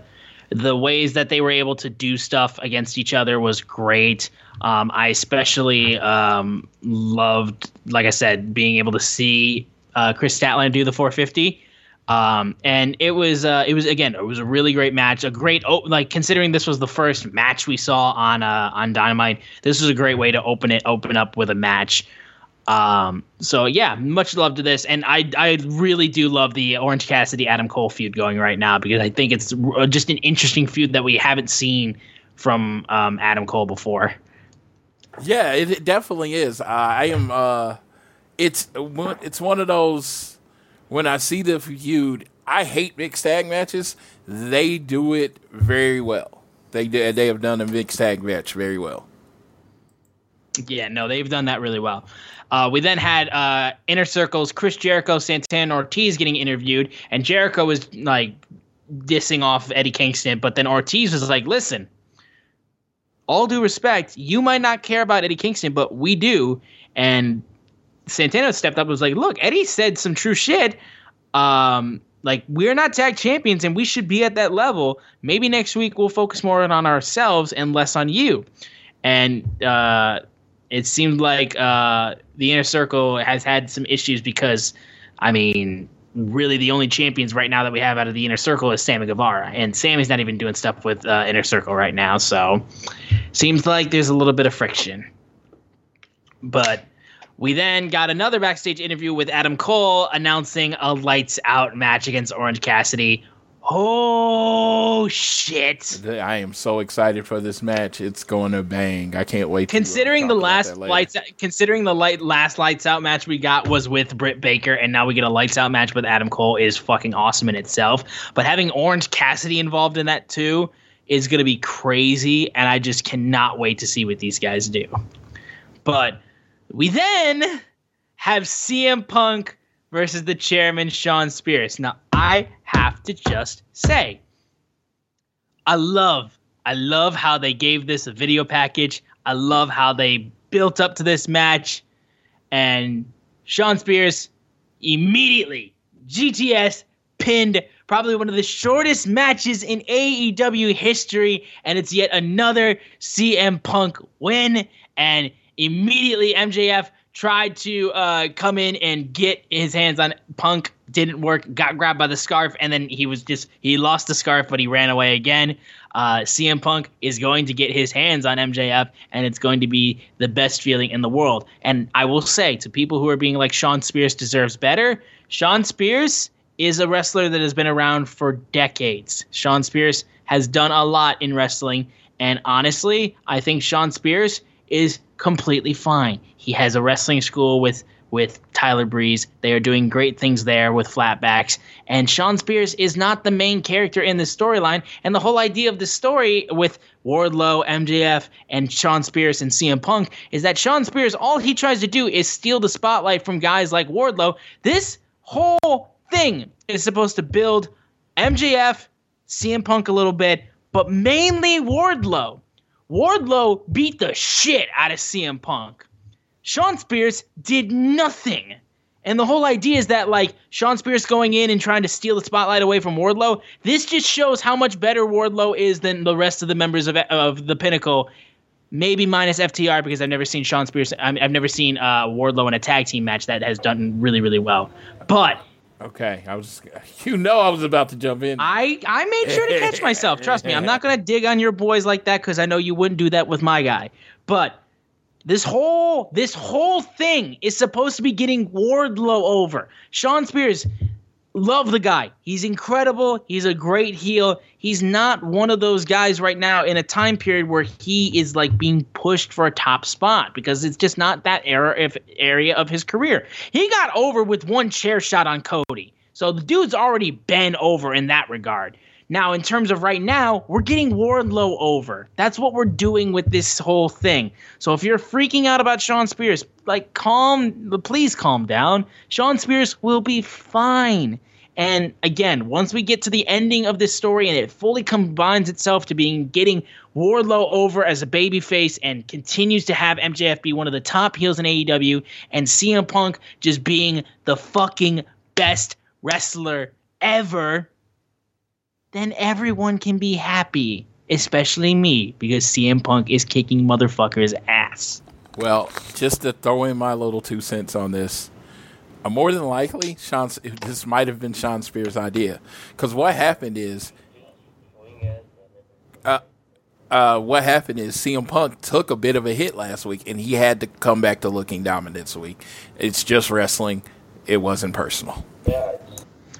the ways that they were able to do stuff against each other was great. Um, I especially um, loved, like I said, being able to see uh, Kris Statlander do the 450. Um, and it was uh, it was again it was a really great match, a great oh, like considering this was the first match we saw on uh, on Dynamite. This was a great way to open it open up with a match. Um, so yeah, much love to this, and I I really do love the Orange Cassidy Adam Cole feud going right now because I think it's just an interesting feud that we haven't seen from um, Adam Cole before. Yeah, it, it definitely is. Uh, I am. It's it's one of those when I see the feud. I hate mixed tag matches. They do it very well. They they have done a mixed tag match very well. Yeah, no, they've done that really well. Uh, we then had uh, Inner Circle's Chris Jericho, Santana Ortiz getting interviewed, and Jericho was like dissing off Eddie Kingston, but then Ortiz was like, "Listen, all due respect, you might not care about Eddie Kingston, but we do." And Santana stepped up and was like, "Look, Eddie said some true shit. Um, like we're not tag champions, and we should be at that level. Maybe next week we'll focus more on ourselves and less on you." And uh, it seemed like uh, the inner circle has had some issues because, I mean, really the only champions right now that we have out of the inner circle is Sammy Guevara, and Sammy's not even doing stuff with uh, inner circle right now. So, seems like there's a little bit of friction. But we then got another backstage interview with Adam Cole announcing a lights out match against Orange Cassidy. Oh shit! I am so excited for this match. It's going to bang. I can't wait. Considering uh, the last lights, considering the light last lights out match we got was with Britt Baker, and now we get a lights out match with Adam Cole is fucking awesome in itself. But having Orange Cassidy involved in that too is going to be crazy, and I just cannot wait to see what these guys do. But we then have CM Punk versus the chairman Shawn Spears. Now I have to just say, I love, I love how they gave this a video package. I love how they built up to this match, and Shawn Spears immediately GTS pinned probably one of the shortest matches in AEW history, and it's yet another CM Punk win. And immediately MJF tried to uh, come in and get his hands on Punk. Didn't work. Got grabbed by the scarf, and then he was just he lost the scarf, but he ran away again. Uh, CM Punk is going to get his hands on MJF, and it's going to be the best feeling in the world. And I will say to people who are being like Shawn Spears deserves better, Shawn Spears is a wrestler that has been around for decades. Shawn Spears has done a lot in wrestling, and honestly, I think Shawn Spears is completely fine. He has a wrestling school with with Tyler Breeze. They are doing great things there with flatbacks. And Shawn Spears is not the main character in this storyline. And the whole idea of the story with Wardlow, MJF, and Shawn Spears and CM Punk is that Shawn Spears, all he tries to do is steal the spotlight from guys like Wardlow. This whole thing is supposed to build MJF, CM Punk a little bit, but mainly Wardlow. Wardlow beat the shit out of CM Punk. Shawn Spears did nothing. And the whole idea is that like Shawn Spears going in and trying to steal the spotlight away from Wardlow, this just shows how much better Wardlow is than the rest of the members of of the Pinnacle. Maybe minus FTR because I've never seen Shawn Spears. I've never seen uh, Wardlow in a tag team match that has done really really well. But Okay, I was. You know, I was about to jump in. I I made sure to catch myself. Trust me, I'm not gonna dig on your boys like that because I know you wouldn't do that with my guy. But this whole this whole thing is supposed to be getting Wardlow over. Sean Spears, love the guy. He's incredible. He's a great heel. He's not one of those guys right now in a time period where he is like being pushed for a top spot because it's just not that era of area of his career. He got over with one chair shot on Cody. So the dude's already been over in that regard. Now, in terms of right now, we're getting Wardlow over. That's what we're doing with this whole thing. So if you're freaking out about Shawn Spears, like calm, please calm down. Shawn Spears will be fine. And again, once we get to the ending of this story and it fully combines itself to being getting Wardlow over as a babyface and continues to have MJF be one of the top heels in AEW and CM Punk just being the fucking best wrestler ever, then everyone can be happy, especially me, because CM Punk is kicking motherfuckers' ass. Well, just to throw in my little two cents on this, more than likely, Shawn, this might have been Shawn Spears' idea. Because what happened is, uh, uh, what happened is CM Punk took a bit of a hit last week, and he had to come back to looking dominant this week. It's just wrestling; it wasn't personal.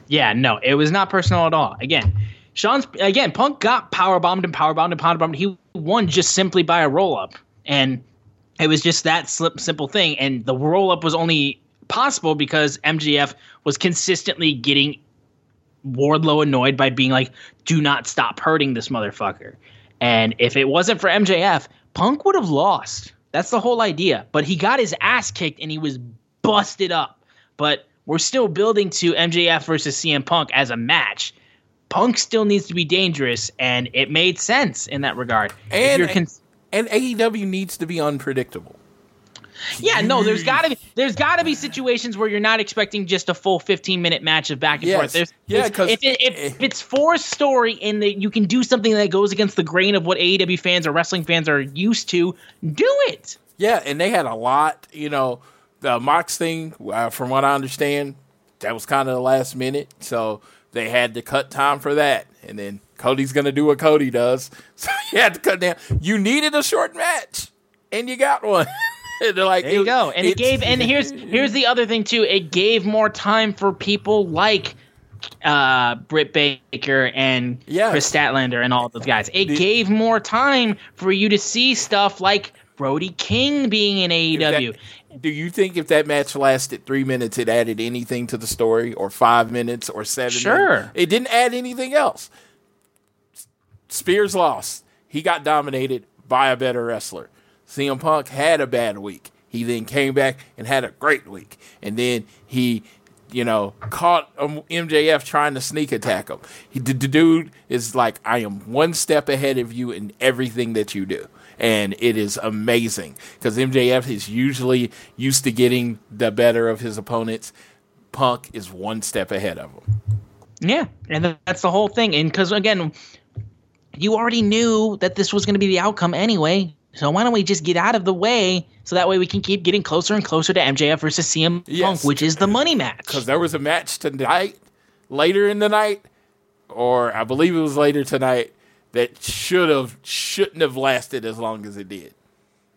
Yeah, no, it was not personal at all. Again, Shawn's again, Punk got power bombed and power bombed and power bombed. He won just simply by a roll up, and it was just that slip, simple thing. And the roll up was only possible because MJF was consistently getting Wardlow annoyed by being like, "Do not stop hurting this motherfucker." And if it wasn't for MJF, Punk would have lost. That's the whole idea. But he got his ass kicked and he was busted up. But we're still building to MJF versus CM Punk as a match. Punk still needs to be dangerous, and it made sense in that regard. And con- and AEW needs to be unpredictable. Yeah, no, there's gotta be there's gotta be situations where you're not expecting just a full 15 minute match of back and Yes. forth. There's, Yeah, 'cause- if, it, if it's for story and that you can do something that goes against the grain of what AEW fans or wrestling fans are used to, do it. Yeah, and they had a lot. You know, the Mox thing, uh, from what I understand, that was kind of the last minute, so they had to cut time for that. And then Cody's gonna do what Cody does, so you had to cut down. You needed a short match, and you got one. They're like, There you go. And it gave and here's here's the other thing too. It gave more time for people like uh Britt Baker and Yes. Kris Statlander and all those guys. It gave more time for you to see stuff like Brody King being in AEW. That- do you think if that match lasted three minutes, it added anything to the story, or five minutes, or seven? Sure. minutes? it didn't add anything else. Spears lost. He got dominated by a better wrestler. CM Punk had a bad week. He then came back and had a great week, and then he, you know, caught um, MJF trying to sneak attack him. He, the dude is like, I am one step ahead of you in everything that you do and it is amazing because MJF is usually used to getting the better of his opponents. Punk is one step ahead of him. Yeah, and that's the whole thing. And because again, you already knew that this was going to be the outcome anyway. So why don't we just get out of the way so that way we can keep getting closer and closer to MJF versus CM Punk, which is the money match. Because there was a match tonight, later in the night, or I believe it was later tonight, that should have shouldn't have lasted as long as it did.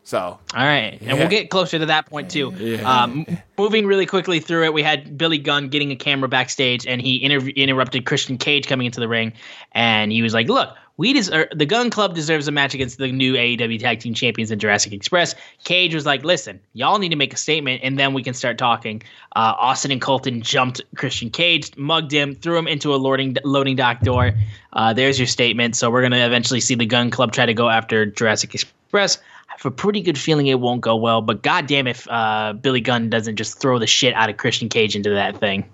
So All right, and we'll get closer to that point too. Um, moving really quickly through it, we had Billy Gunn getting a camera backstage, and he interv- interrupted Christian Cage coming into the ring, and he was like, "Look, we deserve the Gunn Club deserves a match against the new AEW Tag Team Champions in Jurassic Express." Cage was like, "Listen, y'all need to make a statement, and then we can start talking." Uh, Austin and Colton jumped Christian Cage, mugged him, threw him into a loading loading dock door. Uh, there's your statement. So we're gonna eventually see the Gunn Club try to go after Jurassic Express. I have a pretty good feeling it won't go well, but goddamn if uh, Billy Gunn doesn't just throw the shit out of Christian Cage into that thing.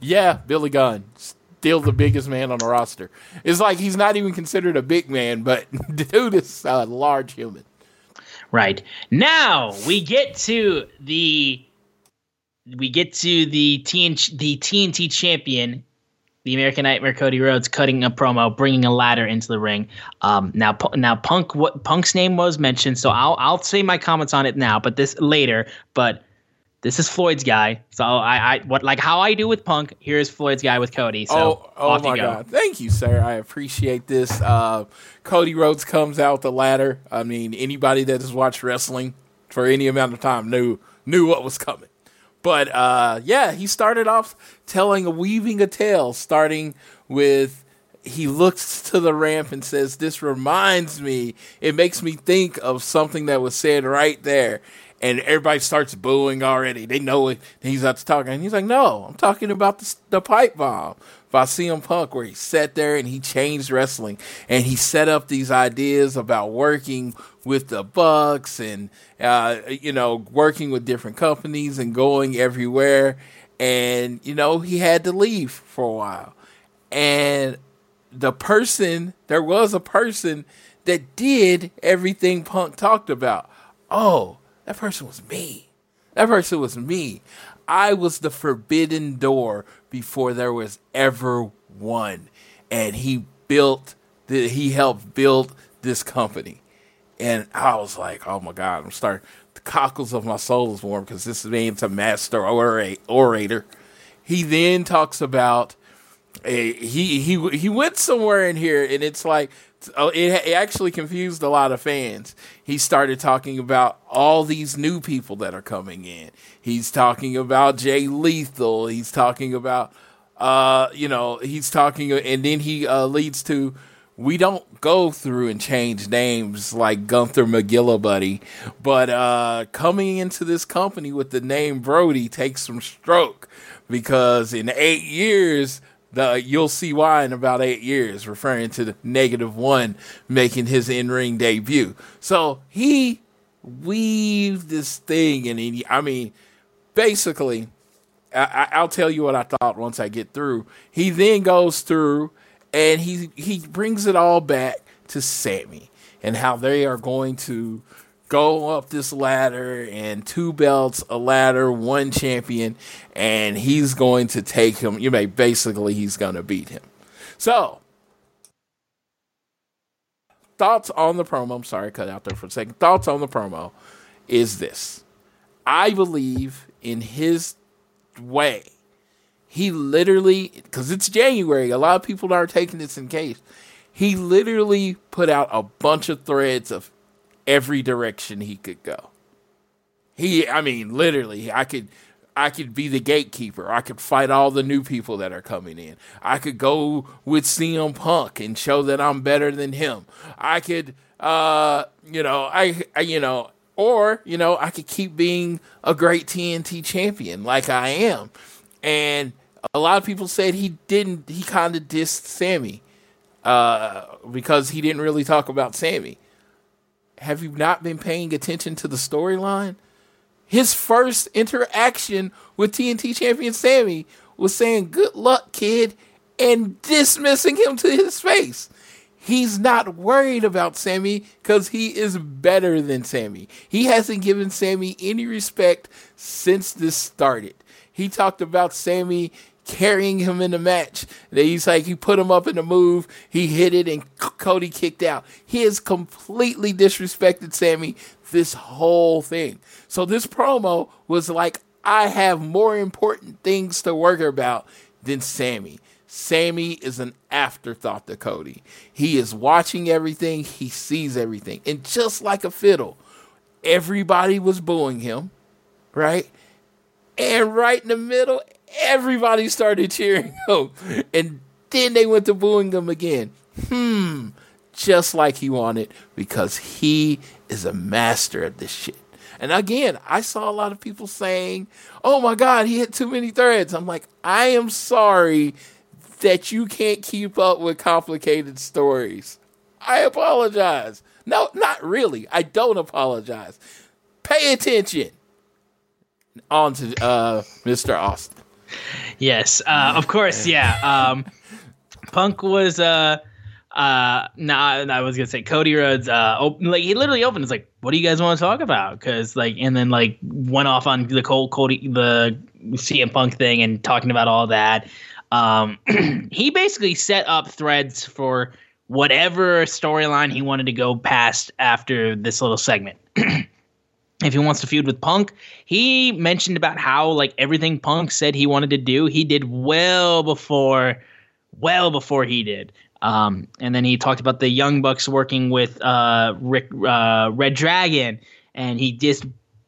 yeah, Billy Gunn, still the biggest man on the roster. It's like he's not even considered a big man, but dude is a large human. Right now we get to the we get to the TNT, the TNT champion, the American Nightmare Cody Rhodes cutting a promo, bringing a ladder into the ring. Um, now, now Punk, what Punk's name was mentioned, so I'll I'll say my comments on it now, but this later. But this is Floyd's guy. So I, I what like how I do with Punk. Here's Floyd's guy with Cody. So oh, oh my go. god, thank you, sir. I appreciate this. Uh, Cody Rhodes comes out the ladder. I mean, anybody that has watched wrestling for any amount of time knew knew what was coming. But uh, yeah, he started off telling a weaving a tale, starting with he looks to the ramp and says, "This reminds me. It makes me think of something that was said right there." And everybody starts booing already. They know it. He's out to talking, and he's like, "No, I'm talking about the, the pipe bomb by CM Punk, where he sat there and he changed wrestling, and he set up these ideas about working with the Bucks and uh, you know working with different companies and going everywhere, and you know he had to leave for a while, and the person there was a person that did everything Punk talked about. Oh, that person was me. That person was me. I was the forbidden door before there was ever one. And he built, the, he helped build this company. And I was like, oh my God, I'm starting, the cockles of my soul is warm because this man's a master orator. He then talks about, a, he, he, he went somewhere in here and it's like, Oh, it, it actually confused a lot of fans. He started talking about all these new people that are coming in. He's talking about Jay Lethal. He's talking about, uh, you know, he's talking, and then he uh, leads to, we don't go through and change names like Gunther McGillicuddy, but uh, coming into this company with the name Brody takes some stroke because in eight years the you'll see why in about eight years, referring to the negative one making his in ring debut. So he weaved this thing, and he, I mean, basically, I, will tell you what I thought once I get through. He then goes through and he he brings it all back to Sammy and how they are going to go up this ladder and two belts, a ladder, one champion, and he's going to take him. You may basically he's going to beat him. So, thoughts on the promo. I'm sorry, cut out there for a second. Thoughts on the promo is this: I believe in his way. He literally, because it's January, a lot of people are taking this in case. He literally put out a bunch of threads of every direction he could go. He, I mean, literally, I could, I could be the gatekeeper. I could fight all the new people that are coming in. I could go with CM Punk and show that I'm better than him. I could, uh, you know, I, I, you know, or you know, I could keep being a great TNT champion like I am. And a lot of people said he didn't. He kind of dissed Sammy uh, because he didn't really talk about Sammy have you not been paying attention to the storyline? His first interaction with TNT champion Sammy was saying, Good luck, kid, and dismissing him to his face. He's not worried about Sammy because he is better than Sammy. He hasn't given Sammy any respect since this started. He talked about Sammy carrying him in the match. He's like, he put him up in the move, he hit it, and Cody kicked out. He has completely disrespected Sammy this whole thing. So this promo was like, I have more important things to worry about than Sammy. Sammy is an afterthought to Cody. He is watching everything, he sees everything. And just like a fiddle, everybody was booing him, right? And right in the middle, everybody started cheering him. And then they went to booing him again. Hmm. Just like he wanted because he is a master at this shit. And again, I saw a lot of people saying, oh my God, he hit too many threads. I'm like, I am sorry that you can't keep up with complicated stories. I apologize. No, not really. I don't apologize. Pay attention. On to uh, Mr. Austin. Yes, uh, of course. Yeah. Um, Punk was uh uh nah, I was gonna say Cody Rhodes uh op- like he literally opened. It's like, what do you guys want to talk about? Because like, and then like went off on the Cole Cody the CM Punk thing and talking about all that. Um, he basically set up threads for whatever storyline he wanted to go past after this little segment. if he wants to feud with Punk. He mentioned about how like everything Punk said he wanted to do, he did well before, well before he did. Um, and then he talked about the Young Bucks working with uh, Rick uh, Red Dragon, and he just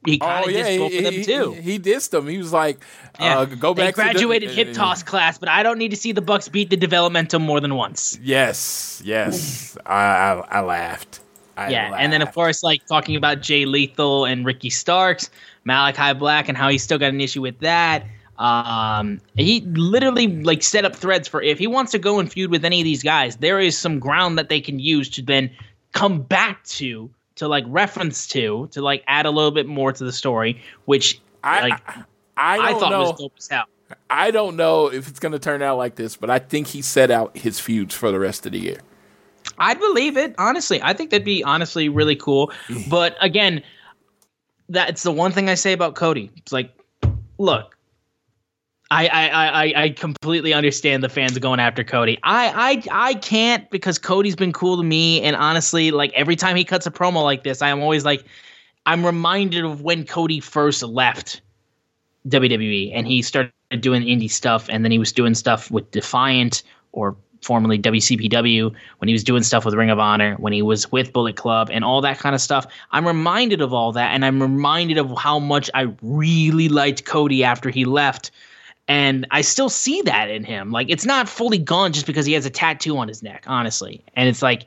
he kind of Oh yeah, just go he, for them he, too. He, he dissed them. He was like, Yeah. uh, "Go They back." graduated to the, graduated hip toss class, but I don't need to see the Bucks beat the developmental more than once. Yes, yes. I, I I laughed. I yeah, and then of course, like talking about Jay Lethal and Ricky Starks, Malachi Black, and how he's still got an issue with that. Um, he literally like set up threads for if he wants to go and feud with any of these guys, there is some ground that they can use to then come back to to like reference to to like add a little bit more to the story, which I like I, I I, don't thought know. was dope as hell. I don't know if it's going to turn out like this, but I think he set out his feuds for the rest of the year. I'd believe it, honestly. I think that'd be honestly really cool. Mm. But again, that's the one thing I say about Cody. It's like, look, I I I, I completely understand the fans going after Cody. I I I can't because Cody's been cool to me, and honestly, like every time he cuts a promo like this, I am always like, I'm reminded of when Cody first left WWE and he started doing indie stuff and then he was doing stuff with Defiant or formerly WCPW when he was doing stuff with Ring of Honor, when he was with Bullet Club and all that kind of stuff. I'm reminded of all that and I'm reminded of how much I really liked Cody after he left. And I still see that in him. Like it's not fully gone just because he has a tattoo on his neck, honestly. And it's like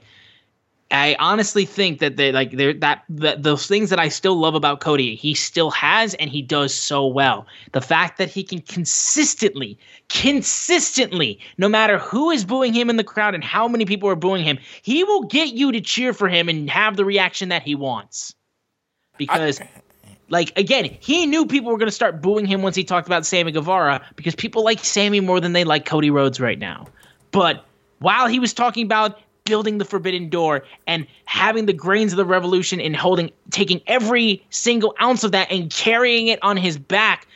I honestly think that they like they're that, that those things that I still love about Cody, he still has and he does so well. The fact that he can consistently, consistently, no matter who is booing him in the crowd and how many people are booing him, he will get you to cheer for him and have the reaction that he wants. Because like again, he knew people were going to start booing him once he talked about Sammy Guevara because people like Sammy more than they like Cody Rhodes right now. But while he was talking about building the forbidden door and having the grains of the revolution and holding taking every single ounce of that and carrying it on his back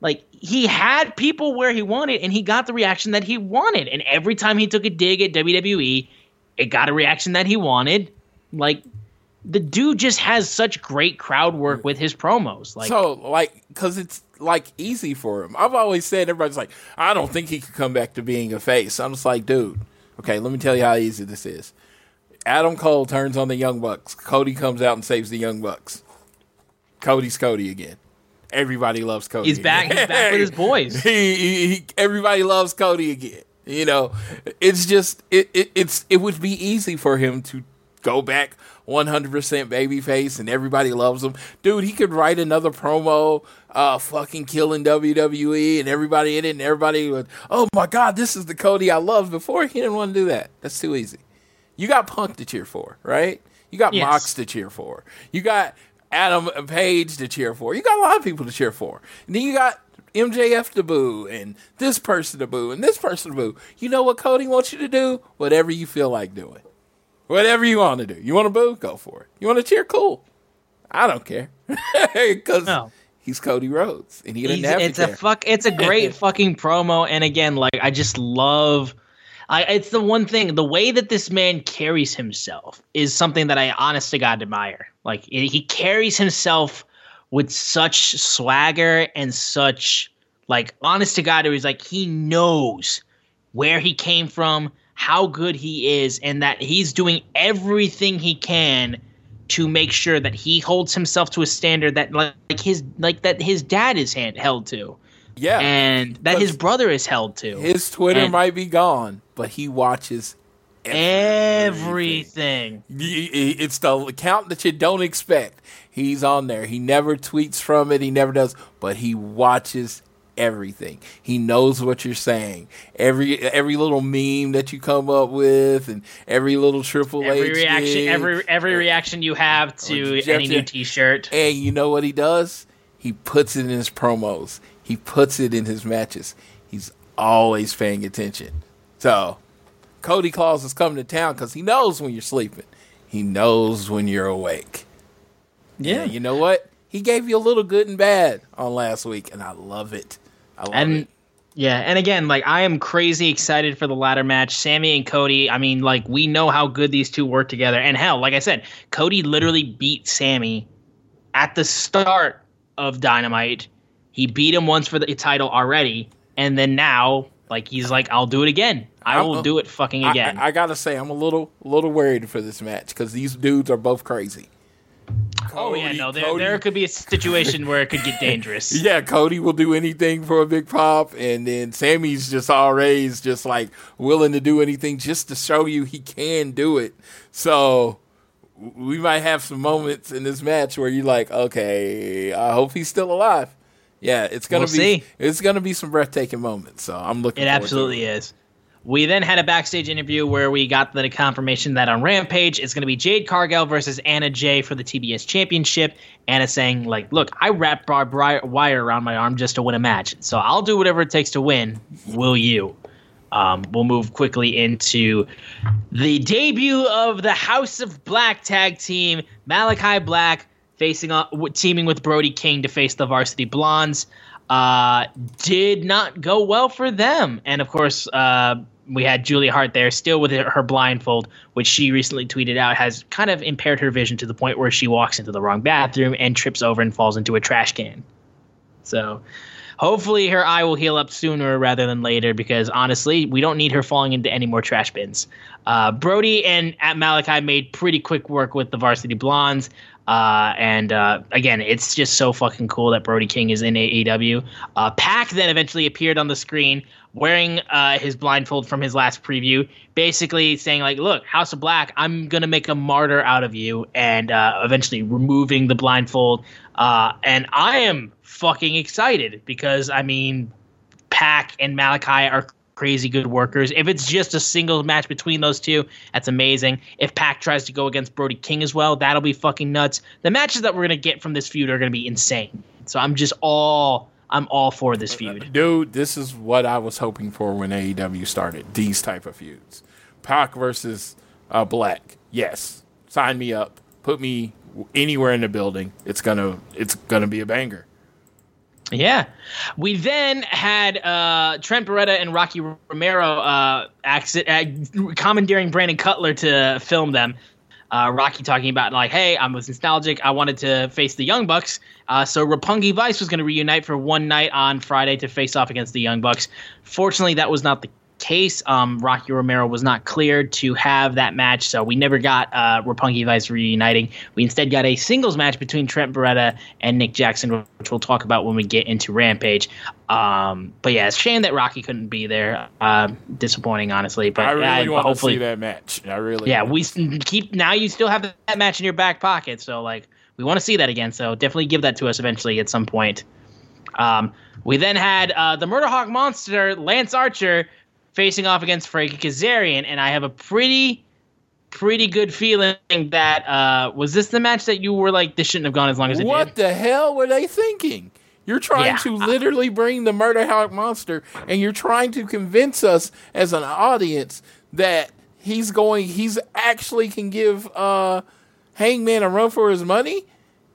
like he had people where he wanted and he got the reaction that he wanted and every time he took a dig at WWE it got a reaction that he wanted like the dude just has such great crowd work with his promos like so, like, because it's like easy for him. I've always said everybody's like, I don't think he could come back to being a face. I'm just like, dude, okay, let me tell you how easy this is. Adam Cole turns on the Young Bucks. Cody comes out and saves the Young Bucks. Cody's Cody again. Everybody loves Cody. he's back he's back with his boys he, he, he, everybody loves Cody again. You know, it's just it, it it's it would be easy for him to go back 100% babyface and everybody loves him. Dude, he could write another promo uh fucking killing WWE and everybody in it and everybody would, "Oh my god, this is the Cody I loved before." He didn't want to do that. That's too easy. You got Punk to cheer for, right? You got Yes. Mox to cheer for. You got Adam Page to cheer for. You got a lot of people to cheer for. And then you got MJF to boo and this person to boo and this person to boo. You know what Cody wants you to do? Whatever you feel like doing. Whatever you want to do. You want to boo? Go for it. You want to cheer? Cool. I don't care. Because No. He's Cody Rhodes and he doesn't He's- have it's to a care. fuck it's a great fucking promo and again like i just love I, it's the one thing the way that this man carries himself is something that i honest to god admire like he he carries himself with such swagger and such like honest to god it was like he knows where he came from how good he is and that he's doing everything he can to make sure that he holds himself to a standard that like, like his like that his dad is hand, held to yeah. and that his brother is held to his Twitter and- might be gone, but he watches everything y- It's the account that you don't expect. He's on there. He never tweets from it. He never does, but he watches everything. He knows what you're saying. Every every little meme that you come up with, and every little Triple every H reaction every every reaction you have oh, to Jeff- any new t-shirt And you know what he does? He puts it in his promos. He puts it in his matches. He's always paying attention. So, Cody Claus is coming to town because he knows when you're sleeping. He knows when you're awake. yeah And you know what? He gave you a little good and bad on last week, and I love it. I and it. yeah and again like i am crazy excited for the ladder match sammy and cody i mean like we know how good these two work together and hell like i said cody literally beat sammy at the start of Dynamite, he beat him once for the title already, and then now, like he's like, I'll do it again. I will I'm- do it fucking I- again. I, I gotta say, I'm a little little worried for this match because these dudes are both crazy. Oh yeah, no, there, Cody- there could be a situation where it could get dangerous. Yeah, Cody will do anything for a big pop, and then Sammy's just always just like willing to do anything just to show you he can do it. So we might have some moments in this match where you're like, okay, I hope he's still alive. Yeah, it's gonna We'll be see. it's gonna be some breathtaking moments. So I'm looking. It forward to absolutely is. We then had a backstage interview where we got the confirmation that on Rampage it's going to be Jade Cargill versus Anna Jay for the TBS Championship. Anna saying like, "Look, I wrapped barbed wire around my arm just to win a match, so I'll do whatever it takes to win. Will you?" Um, we'll move quickly into the debut of the House of Black tag team. Malachi Black facing up, teaming with Brody King to face the Varsity Blondes. Uh, did not go well for them, and of course, uh, we had Julia Hart there, still with her blindfold, which she recently tweeted out has kind of impaired her vision to the point where she walks into the wrong bathroom and trips over and falls into a trash can. So hopefully her eye will heal up sooner rather than later because honestly, we don't need her falling into any more trash bins. Uh, Brody and at Malachi made pretty quick work with the Varsity Blondes. Uh, and uh, again, it's just so fucking cool that Brody King is in AEW. Uh, Pac then eventually appeared on the screen wearing uh, his blindfold from his last preview, basically saying like, "Look, House of Black, I'm gonna make a martyr out of you," and uh, eventually removing the blindfold. Uh, and I am fucking excited because I mean, Pac and Malachi are crazy good workers. If it's just a single match between those two, that's amazing. If Pac tries to go against Brody King as well, that'll be fucking nuts. The matches that we're gonna get from this feud are gonna be insane. So I'm just all I'm all for this feud. Dude, this is what I was hoping for when AEW started. These type of feuds. Pac versus uh, Black. Yes. Sign me up. Put me anywhere in the building. It's gonna it's gonna be a banger. Yeah. We then had uh, Trent Beretta and Rocky Romero uh, uh, commandeering Brandon Cutler to film them. Uh, Rocky talking about like, hey, I was nostalgic. I wanted to face the Young Bucks. Uh, so Roppongi Vice was going to reunite for one night on Friday to face off against the Young Bucks. Fortunately, that was not the case. Um, Rocky Romero was not cleared to have that match, so we never got uh, Roppongi Vice reuniting. We instead got a singles match between Trent Beretta and Nick Jackson, which we'll talk about when we get into Rampage. Um, but yeah, it's a shame that Rocky couldn't be there. Uh, disappointing, honestly. But I really uh, want to see that match. I really yeah, we keep now. You still have that match in your back pocket, so like we want to see that again. So definitely give that to us eventually at some point. Um, we then had uh, the Murder Hawk Monster, Lance Archer, facing off against Frankie Kazarian, and I have a pretty, pretty good feeling that uh, was this the match that you were like, this shouldn't have gone as long as it What did. What the hell were they thinking? You're trying Yeah. to literally bring the Murder Hawk monster, and you're trying to convince us as an audience that he's going, he's actually can give uh, Hangman a run for his money,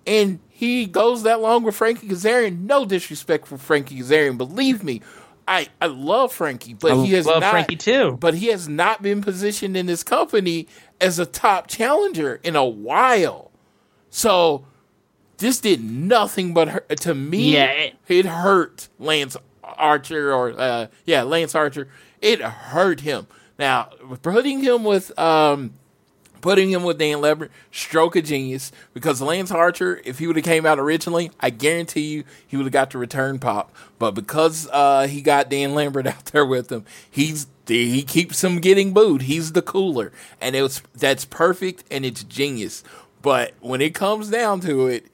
and he goes that long with Frankie Kazarian. No disrespect for Frankie Kazarian, believe me. I, I love Frankie, but I he has love not. Frankie too. But he has not been positioned in this company as a top challenger in a while. So this did nothing but hurt to me. Yeah, it, it- hurt Lance Archer or uh, yeah, Lance Archer. It hurt him. Now putting him with um, putting him with Dan Lambert, stroke of genius. Because Lance Archer, if he would have came out originally, I guarantee you he would have got the return pop. But because uh, he got Dan Lambert out there with him, he's he keeps him getting booed. He's the cooler, and it was that's perfect and it's genius. But when it comes down to it,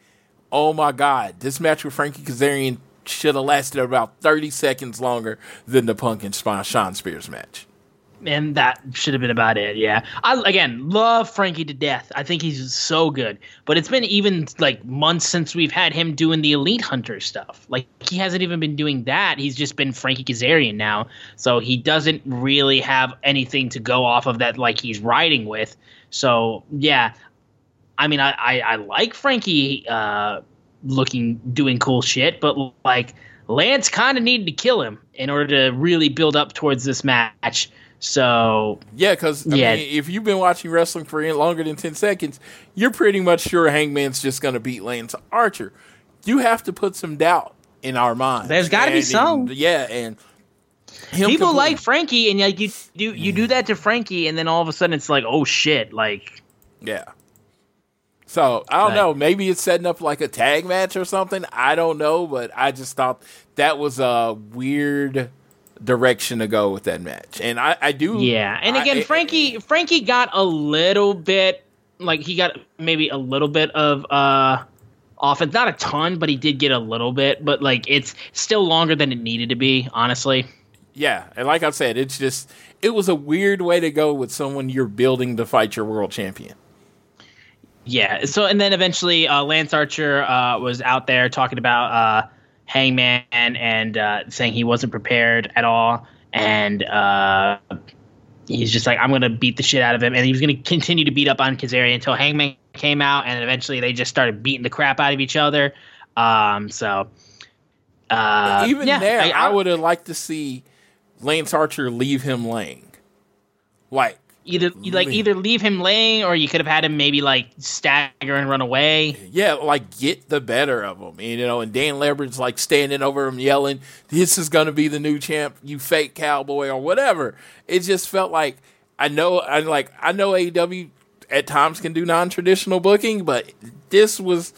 oh my God, this match with Frankie Kazarian should have lasted about thirty seconds longer than the Punk and Shawn Spears match. And that should have been about it. Yeah, I again love Frankie to death. I think he's so good. But it's been even like months since we've had him doing the Elite Hunter stuff. Like he hasn't even been doing that. He's just been Frankie Kazarian now. So he doesn't really have anything to go off of that. Like he's riding with. So yeah, I mean, I I, I like Frankie uh, looking doing cool shit, but like Lance kind of needed to kill him in order to really build up towards this match. So yeah, because Yeah. mean, if you've been watching wrestling for longer than ten seconds, you're pretty much sure Hangman's just going to beat Lance Archer. You have to put some doubt in our minds. There's gotta be some. and- yeah, and people complete- like Frankie, and like you do you do that to Frankie, and then all of a sudden it's like, oh shit, like Yeah. So I don't Right. know. Maybe it's setting up like a tag match or something. I don't know, but I just thought that was a weird direction to go with that match. And I, I do. yeah. And I- again, it- Frankie Frankie got a little bit like he got maybe a little bit of uh offense, not a ton, but he did get a little bit. But like it's still longer than it needed to be, honestly. Yeah, and like I said, it's just it was a weird way to go with someone you're building to fight your world champion. Yeah. So and then eventually uh, Lance Archer uh, was out there talking about uh, Hangman and uh, saying he wasn't prepared at all, and uh, he's just like, I'm gonna beat the shit out of him, and he was gonna continue to beat up on Kazarian until Hangman came out, and eventually they just started beating the crap out of each other. Um. So. Uh, Even yeah, there, I, I- would have liked to see Lance Archer leave him laying. Like, either like leave. either leave him laying, or you could have had him maybe like stagger and run away. yeah, like get the better of him. And, you know, and Dan Lambert's like standing over him yelling, This is gonna be the new champ, you fake cowboy or whatever. It just felt like I know I like I know AEW at times can do non traditional booking, but this was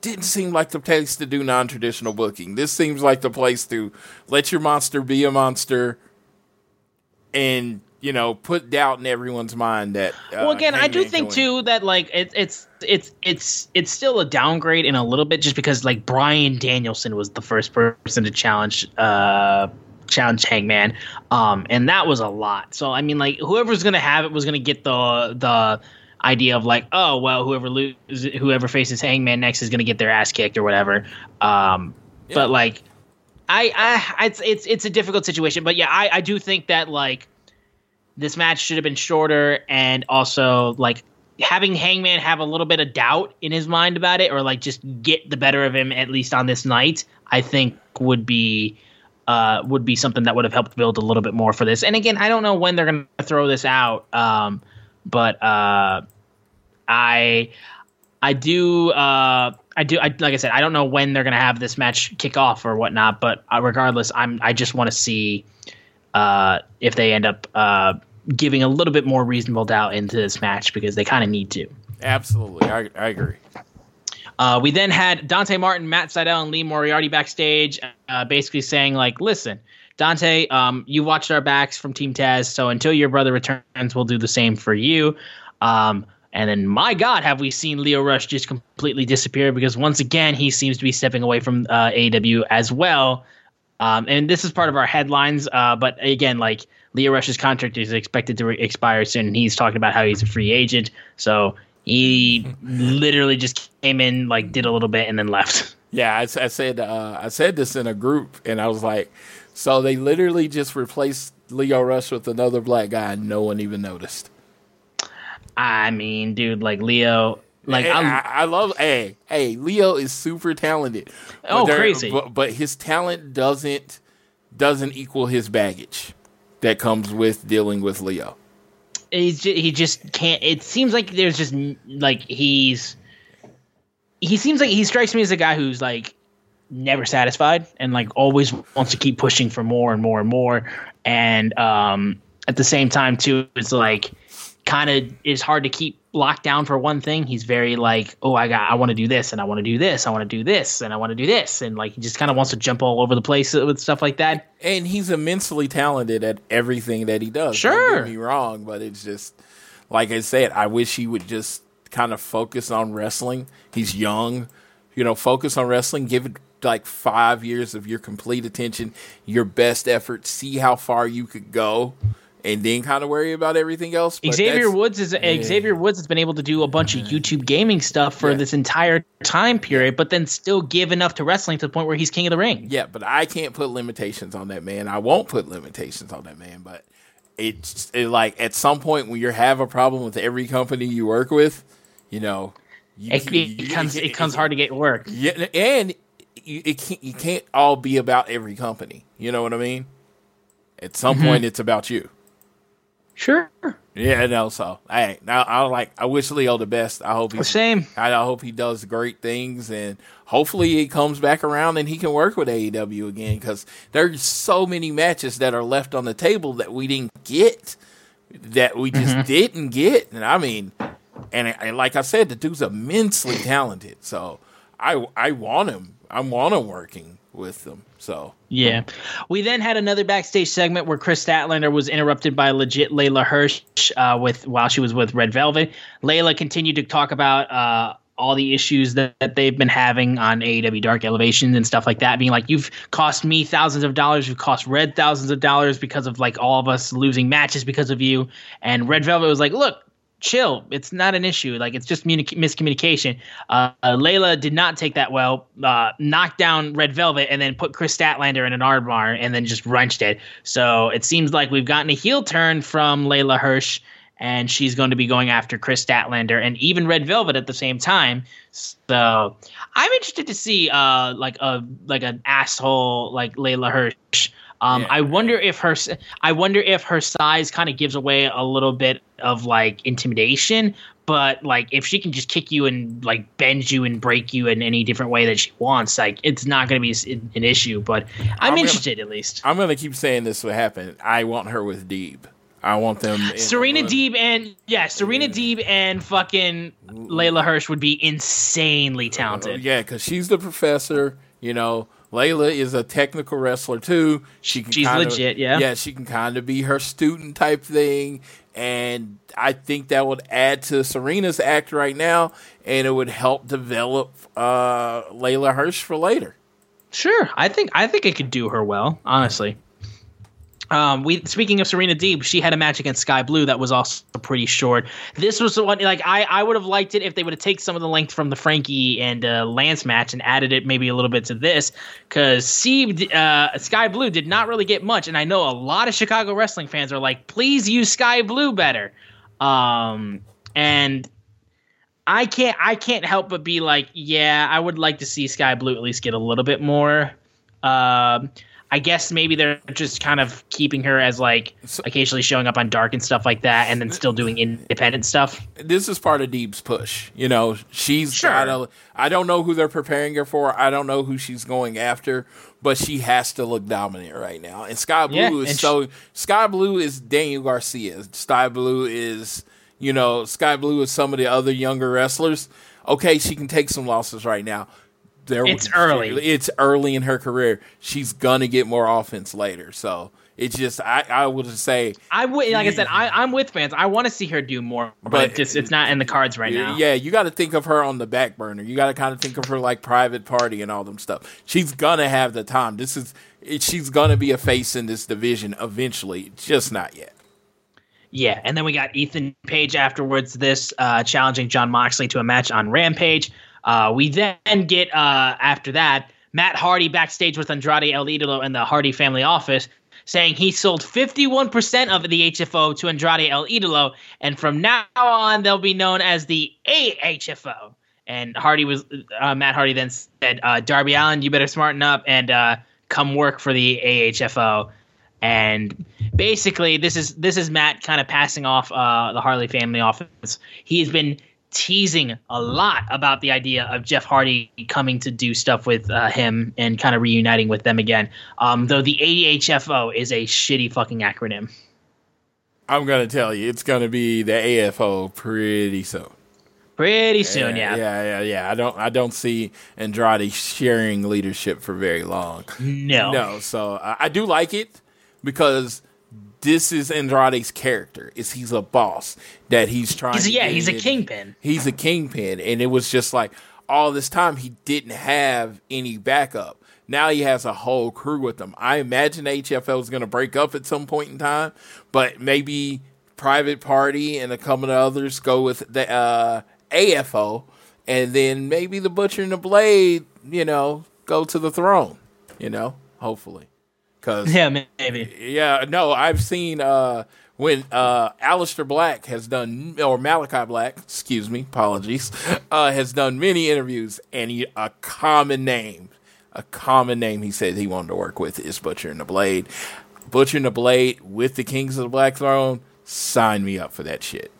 didn't seem like the place to do non traditional booking. This seems like the place to let your monster be a monster and you know, put doubt in everyone's mind that. Uh, well again i do think too that like it, it's it's it's it's still a downgrade in a little bit just because like bryan danielson was the first person to challenge uh challenge hangman. Um and that was a lot. So i mean like whoever's gonna have it was gonna get the the idea of like oh well whoever loses whoever faces hangman next is gonna get their ass kicked or whatever. Um but like I, I, it's it's it's a difficult situation, but yeah, I, I do think that like this match should have been shorter, and also like having Hangman have a little bit of doubt in his mind about it, or like just get the better of him at least on this night, I think would be uh would be something that would have helped build a little bit more for this. And again, I don't know when they're gonna throw this out, um, but uh, I I do. Uh, I do. I, like I said, I don't know when they're gonna have this match kick off or whatnot. But uh, regardless, I'm. I just want to see uh, if they end up uh, giving a little bit more reasonable doubt into this match because they kind of need to. Absolutely, I, I agree. Uh, we then had Dante Martin, Matt Sydal, and Lee Moriarty backstage, uh, basically saying like, "Listen, Dante, um, you watched our backs from Team Taz, so until your brother returns, we'll do the same for you." Um, and then, my God, have we seen Lio Rush just completely disappear? Because once again, he seems to be stepping away from uh, AEW as well. Um, and this is part of our headlines, uh, but again, like Lio Rush's contract is expected to re- expire soon, and he's talking about how he's a free agent. So he literally just came in, like did a little bit, and then left. Yeah, I, I said uh, I said this in a group, and I was like, so they literally just replaced Lio Rush with another black guy, and no one even noticed. I mean, dude, like Lio, like Hey, I, I love. Hey, hey, Lio is super talented. Oh, crazy. But, but his talent doesn't doesn't equal his baggage that comes with dealing with Lio. he's just, he just can't. It seems like there's just like he's he seems like he strikes me as a guy who's like never satisfied and like always wants to keep pushing for more and more and more. And um, at the same time, too, it's like kind of is hard to keep locked down for one thing. He's very like, oh, I got, I want to do this, and I want to do this, I want to do this, and I want to do this, and like he just kind of wants to jump all over the place with stuff like that. And he's immensely talented at everything that he does. Sure. Don't get me wrong, but it's just like I said, I wish he would just kind of focus on wrestling. He's young, you know, focus on wrestling, give it like five years of your complete attention, your best effort, see how far you could go, and then kind of worry about everything else. But Xavier Woods is Xavier Woods has been able to do a bunch of YouTube gaming stuff for Yeah. this entire time period, but then still give enough to wrestling to the point where he's king of the ring. Yeah, but I can't put limitations on that man. I won't put limitations on that man, but it's it, like at some point when you have a problem with every company you work with, you know, you, It, it becomes it becomes hard to get work. Yeah, and you, it can't, you can't all be about every company. You know what I mean? At some Mm-hmm. point, it's about you. Sure. Yeah, no. So, hey, now I like. I wish Lio the best. I hope he same. I, I hope he does great things, and hopefully he comes back around and he can work with AEW again. Because there's so many matches that are left on the table that we didn't get, that we just mm-hmm. didn't get. And I mean, and, and like I said, the dude's immensely talented. So I I want him. I want him working with them. So yeah, we then had another backstage segment where Kris Statlander was interrupted by legit Leyla Hirsch uh, with while she was with Red Velvet. Leyla continued to talk about uh, all the issues that, that they've been having on AEW Dark Elevations and stuff like that, being like, "You've cost me thousands of dollars, you've cost Red thousands of dollars because of like all of us losing matches because of you." And Red Velvet was like, "Look, chill. It's not an issue. Like it's just miscommunication. Uh, Leyla did not take that well. Uh, knocked down Red Velvet and then put Kris Statlander in an armbar and then just wrenched it. So it seems like we've gotten a heel turn from Leyla Hirsch, and she's going to be going after Kris Statlander and even Red Velvet at the same time. So I'm interested to see uh like a like an asshole like Leyla Hirsch um, yeah. I wonder if her I wonder if her size kind of gives away a little bit of like intimidation, but like if she can just kick you and like bend you and break you in any different way that she wants, like it's not going to be an issue. But I'm, I'm interested gonna, at least. I'm going to keep saying this will happen. I want her with Deeb. I want them. Serena Deeb and yeah, Serena Deeb and fucking Leyla Hirsch would be insanely talented. Uh, yeah, because she's the professor. You know, Leyla is a technical wrestler too. She can she's kinda, legit, yeah. Yeah, she can kind of be her student type thing, and I think that would add to Serena's act right now, and it would help develop uh, Leyla Hirsch for later. Sure, I think I think it could do her well, honestly. Um, we speaking of Serena Deeb, she had a match against Skye Blue that was also pretty short. This was the one like I, I would have liked it if they would have taken some of the length from the Frankie and uh, Lance match and added it maybe a little bit to this because Steve uh, Skye Blue did not really get much, and I know a lot of Chicago wrestling fans are like, please use Skye Blue better. Um, and I can't I can't help but be like, yeah, I would like to see Skye Blue at least get a little bit more. Um, I guess maybe they're just kind of keeping her as like so, occasionally showing up on Dark and stuff like that, and then still doing independent stuff. This is part of Deeb's push. You know, she's sure. got I don't know who they're preparing her for. I don't know who she's going after, but she has to look dominant right now. And Skye Blue yeah, is so. She, Skye Blue is Daniel Garcia. Skye Blue is you know Skye Blue is some of the other younger wrestlers. Okay, she can take some losses right now there it's early. It's early in her career. She's gonna get more offense later. So it's just I, I would say I would like I said I, am with fans. I want to see her do more, but, but it's, just, it's not in the cards right now. Yeah, you got to think of her on the back burner. You got to kind of think of her like private party and all them stuff. She's gonna have the time. This is she's gonna be a face in this division eventually. Just not yet. Yeah, and then we got Ethan Page afterwards. This uh, challenging Jon Moxley to a match on Rampage. Uh, we then get uh, after that Matt Hardy backstage with Andrade El Idolo in the Hardy family office, saying he sold 51% of the HFO to Andrade El Idolo, and from now on they'll be known as the AHFO. And Hardy was uh, Matt Hardy then said, uh, "Darby Allin, you better smarten up and uh, come work for the AHFO." And basically, this is this is Matt kind of passing off uh, the Hardy family office. He's been teasing a lot about the idea of Jeff Hardy coming to do stuff with uh, him and kind of reuniting with them again. Um, though the AHFO is a shitty fucking acronym. I'm gonna tell you, it's gonna be the AFO pretty soon. Pretty soon, yeah, yeah, yeah, yeah. I don't, I don't see Andrade sharing leadership for very long. No, no. So I, I do like it because this is Andrade's character. Is he's a boss that he's trying. He's, yeah, he's a kingpin. He's a kingpin, and it was just like all this time he didn't have any backup. Now he has a whole crew with him. I imagine HFL is going to break up at some point in time, but maybe Private Party and a couple of others go with the uh, AFO, and then maybe the Butcher and the Blade, you know, go to the throne. You know, hopefully. Cause yeah, maybe. Yeah, no, I've seen uh, when uh, Aleister Black has done, or Malachi Black, excuse me, apologies, uh, has done many interviews, and he, a common name, a common name he said he wanted to work with is Butcher and the Blade. Butcher and the Blade with the Kings of the Black Throne, sign me up for that shit.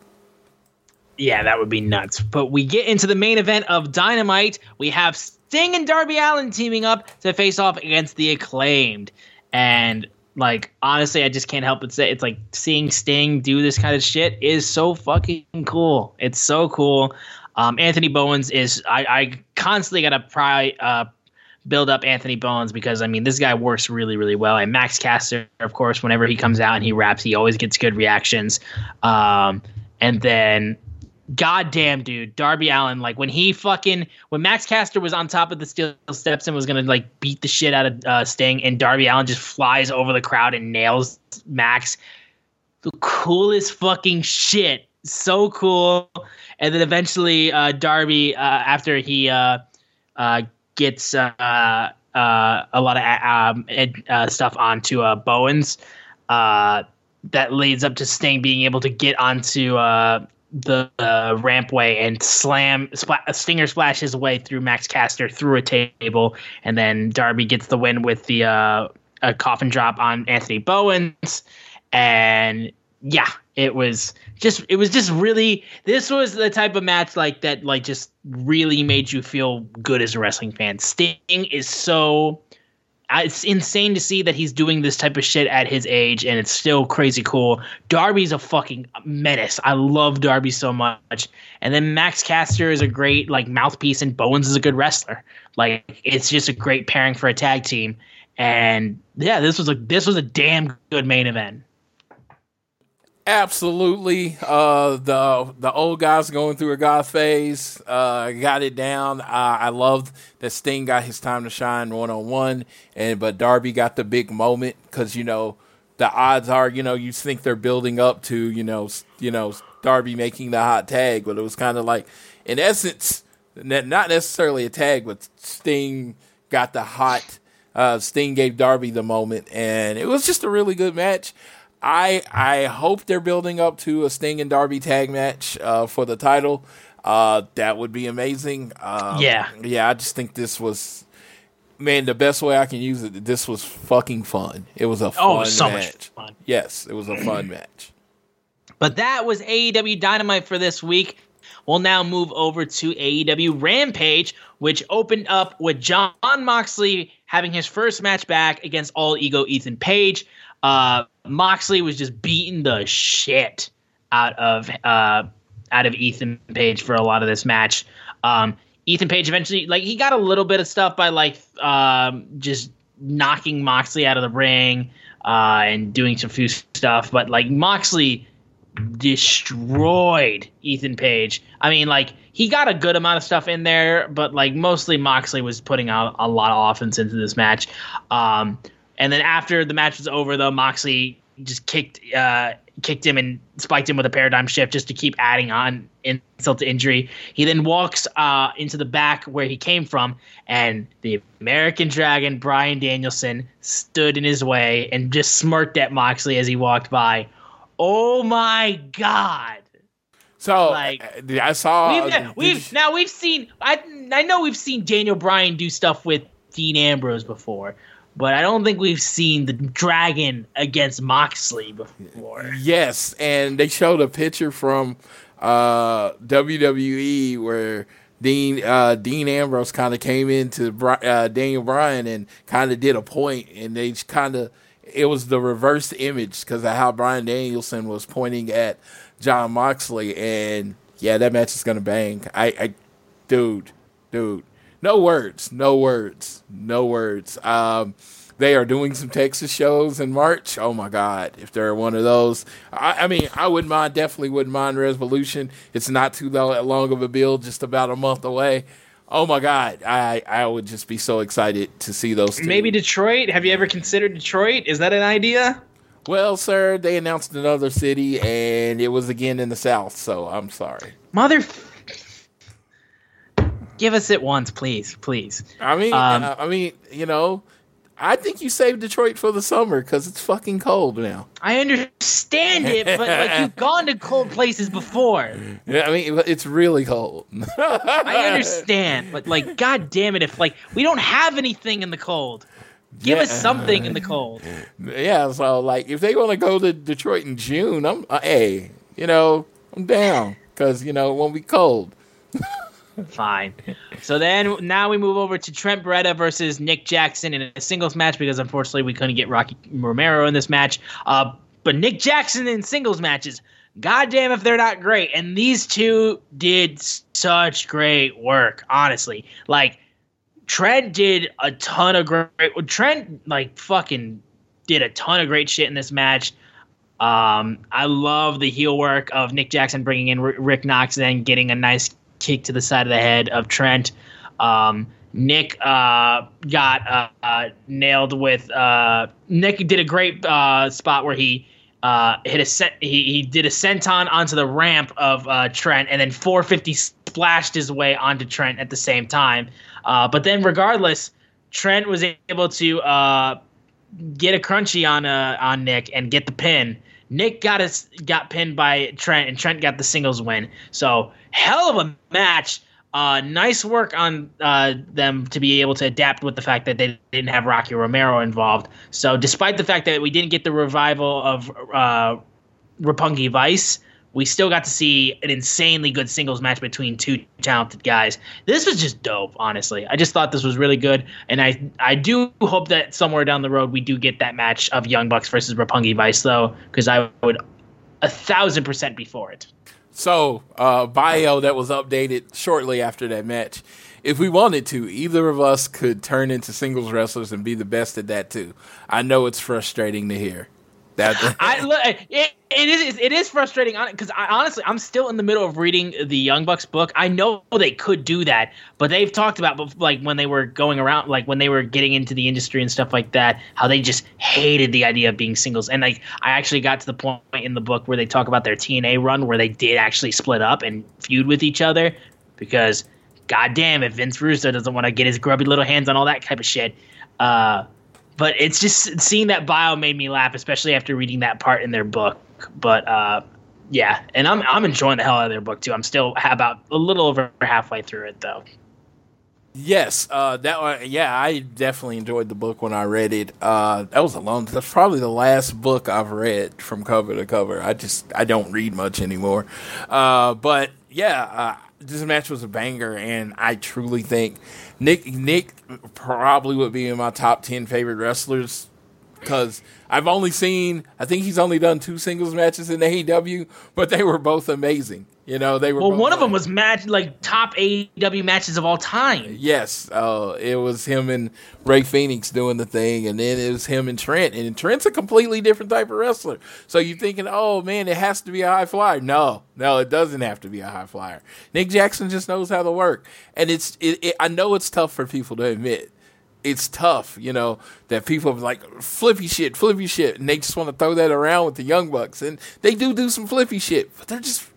Yeah, that would be nuts. But we get into the main event of Dynamite. We have Sting and Darby Allin teaming up to face off against the acclaimed. And like honestly, I just can't help but say it's like seeing Sting do this kind of shit is so fucking cool. It's so cool. Um, Anthony Bowens is I, I constantly gotta pry uh, build up Anthony Bowens because I mean this guy works really really well. And Max Caster, of course, whenever he comes out and he raps, he always gets good reactions. Um, and then goddamn dude. Darby Allin, like when he fucking when max caster was on top of the steel steps and was gonna like beat the shit out of uh, sting and darby Allin just flies over the crowd and nails max the coolest fucking shit. So cool. And then eventually uh, darby uh, after he uh, uh, gets uh, uh, a lot of um, uh, stuff onto uh, bowens uh, that leads up to sting being able to get onto uh, the uh, rampway and slam Stinger splashes his way through Max Caster through a table, and then Darby gets the win with the uh, a coffin drop on Anthony Bowens, and yeah, it was just it was just really this was the type of match like that like just really made you feel good as a wrestling fan. Sting is so it's insane to see that he's doing this type of shit at his age and it's still crazy cool. Darby's a fucking menace. I love Darby so much. And then Max Caster is a great like mouthpiece and Bowens is a good wrestler. Like it's just a great pairing for a tag team. And yeah, this was a this was a damn good main event. Absolutely. Uh, the the old guys going through a goth phase uh, got it down. Uh, I loved that Sting got his time to shine one on one, and but Darby got the big moment because you know the odds are you know you think they're building up to you know you know Darby making the hot tag, but it was kind of like in essence not necessarily a tag, but Sting got the hot. Uh, Sting gave Darby the moment, and it was just a really good match. I I hope they're building up to a Sting and Darby tag match uh, for the title. Uh, that would be amazing. Um, Yeah. yeah. I just think this was, man, the best way I can use it. This was fucking fun. It was a fun Oh, so match. much fun. Yes, it was a fun match. But that was AEW Dynamite for this week. We'll now move over to AEW Rampage, which opened up with Jon Moxley having his first match back against All Ego Ethan Page. Uh, Moxley was just beating the shit out of uh, out of Ethan Page for a lot of this match. Um, Ethan Page eventually, like, he got a little bit of stuff by like um, just knocking Moxley out of the ring uh, and doing some few stuff, but like Moxley destroyed Ethan Page. I mean, like he got a good amount of stuff in there, but like mostly Moxley was putting out a lot of offense into this match. Um, and then after the match was over, though, Moxley just kicked uh, kicked him and spiked him with a paradigm shift just to keep adding on insult to injury. He then walks uh, into the back where he came from, and the American Dragon Bryan Danielson stood in his way and just smirked at Moxley as he walked by. Oh my god! So Like, uh, I saw. We've, we've you- now we've seen. I I know we've seen Daniel Bryan do stuff with Dean Ambrose before, but I don't think we've seen the Dragon against Moxley before. Yes, and they showed a picture from uh, WWE where Dean uh, Dean Ambrose kind of came into uh, Daniel Bryan and kind of did a point, and they kind of it was the reverse image because of how Bryan Danielson was pointing at Jon Moxley, and yeah, that match is gonna bang. I, I dude, dude, no words, no words, no words. Um, they are doing some Texas shows in March. Oh my God, if they're one of those, I, I mean, I wouldn't mind, definitely wouldn't mind Revolution. It's not too long of a build, just about a month away. Oh my God, I I would just be so excited to see those. Two. Maybe Detroit. Have you ever considered Detroit? Is that an idea? Well, sir, they announced another city, and it was again in the South. So I'm sorry. Mother. Give us it once, please, please. I mean, Um, uh, I mean, you know, I think you saved Detroit for the summer because it's fucking cold now. I understand it, but like you've gone to cold places before. Yeah, I mean, it's really cold. I understand, but like, god damn it, if like we don't have anything in the cold. Give Yeah. us something in the cold. Yeah, so like if they want to go to Detroit in June, I'm uh, hey, you know, I'm down because you know it won't be cold. Fine. So then now we move over to Trent Beretta versus Nick Jackson in a singles match because unfortunately we couldn't get Rocky Romero in this match. Uh, but Nick Jackson in singles matches, goddamn if they're not great. And these two did such great work, honestly. Like Trent did a ton of great. Trent like fucking did a ton of great shit in this match. Um, I love the heel work of Nick Jackson bringing in Rick Knox and then getting a nice kick to the side of the head of Trent. Um, Nick uh, got uh, uh, nailed with. Uh, Nick did a great uh, spot where he uh, hit a set. He, he did a senton onto the ramp of uh, Trent, and then 450 splashed his way onto Trent at the same time. Uh, but then, regardless, Trent was able to uh, get a crunchy on uh, on Nick and get the pin. Nick got got pinned by Trent, and Trent got the singles win. So hell of a match. Uh, nice work on uh, them to be able to adapt with the fact that they didn't have Rocky Romero involved. So despite the fact that we didn't get the revival of uh, Roppongi Vice, we still got to see an insanely good singles match between two talented guys. This was just dope, honestly. I just thought this was really good, and I I do hope that somewhere down the road we do get that match of Young Bucks versus Roppongi Vice though, because I would a thousand percent be for it. So, uh, bio that was updated shortly after that match. If we wanted to, either of us could turn into singles wrestlers and be the best at that too. I know it's frustrating to hear. That I look, it, it is it is frustrating because I, honestly I'm still in the middle of reading the Young Bucks book. I know they could do that, but they've talked about like when they were going around, like when they were getting into the industry and stuff like that, how they just hated the idea of being singles. And like I actually got to the point in the book where they talk about their TNA run where they did actually split up and feud with each other because goddamn if Vince Russo doesn't want to get his grubby little hands on all that type of shit. Uh, but it's just seeing that bio made me laugh, especially after reading that part in their book. But uh, yeah, and I'm I'm enjoying the hell out of their book too. I'm still about a little over halfway through it though. Yes, uh, that one. Yeah, I definitely enjoyed the book when I read it. Uh, that was a long. That's probably the last book I've read from cover to cover. I just I don't read much anymore. Uh, but yeah, uh, this match was a banger, and I truly think Nick Nick probably would be in my top ten favorite wrestlers because I've only seen. I think he's only done two singles matches in AEW, but they were both amazing. You know, they were. Well, one of them was match like top AEW matches of all time. Yes, uh, it was him and Rey Fenix doing the thing, and then it was him and Trent. And Trent's a completely different type of wrestler. So you're thinking, oh man, it has to be a high flyer. No, no, it doesn't have to be a high flyer. Nick Jackson just knows how to work, and it's. It, it, I know it's tough for people to admit. It's tough, you know, that people are like flippy shit, flippy shit, and they just want to throw that around with the young bucks, and they do do some flippy shit, but they're just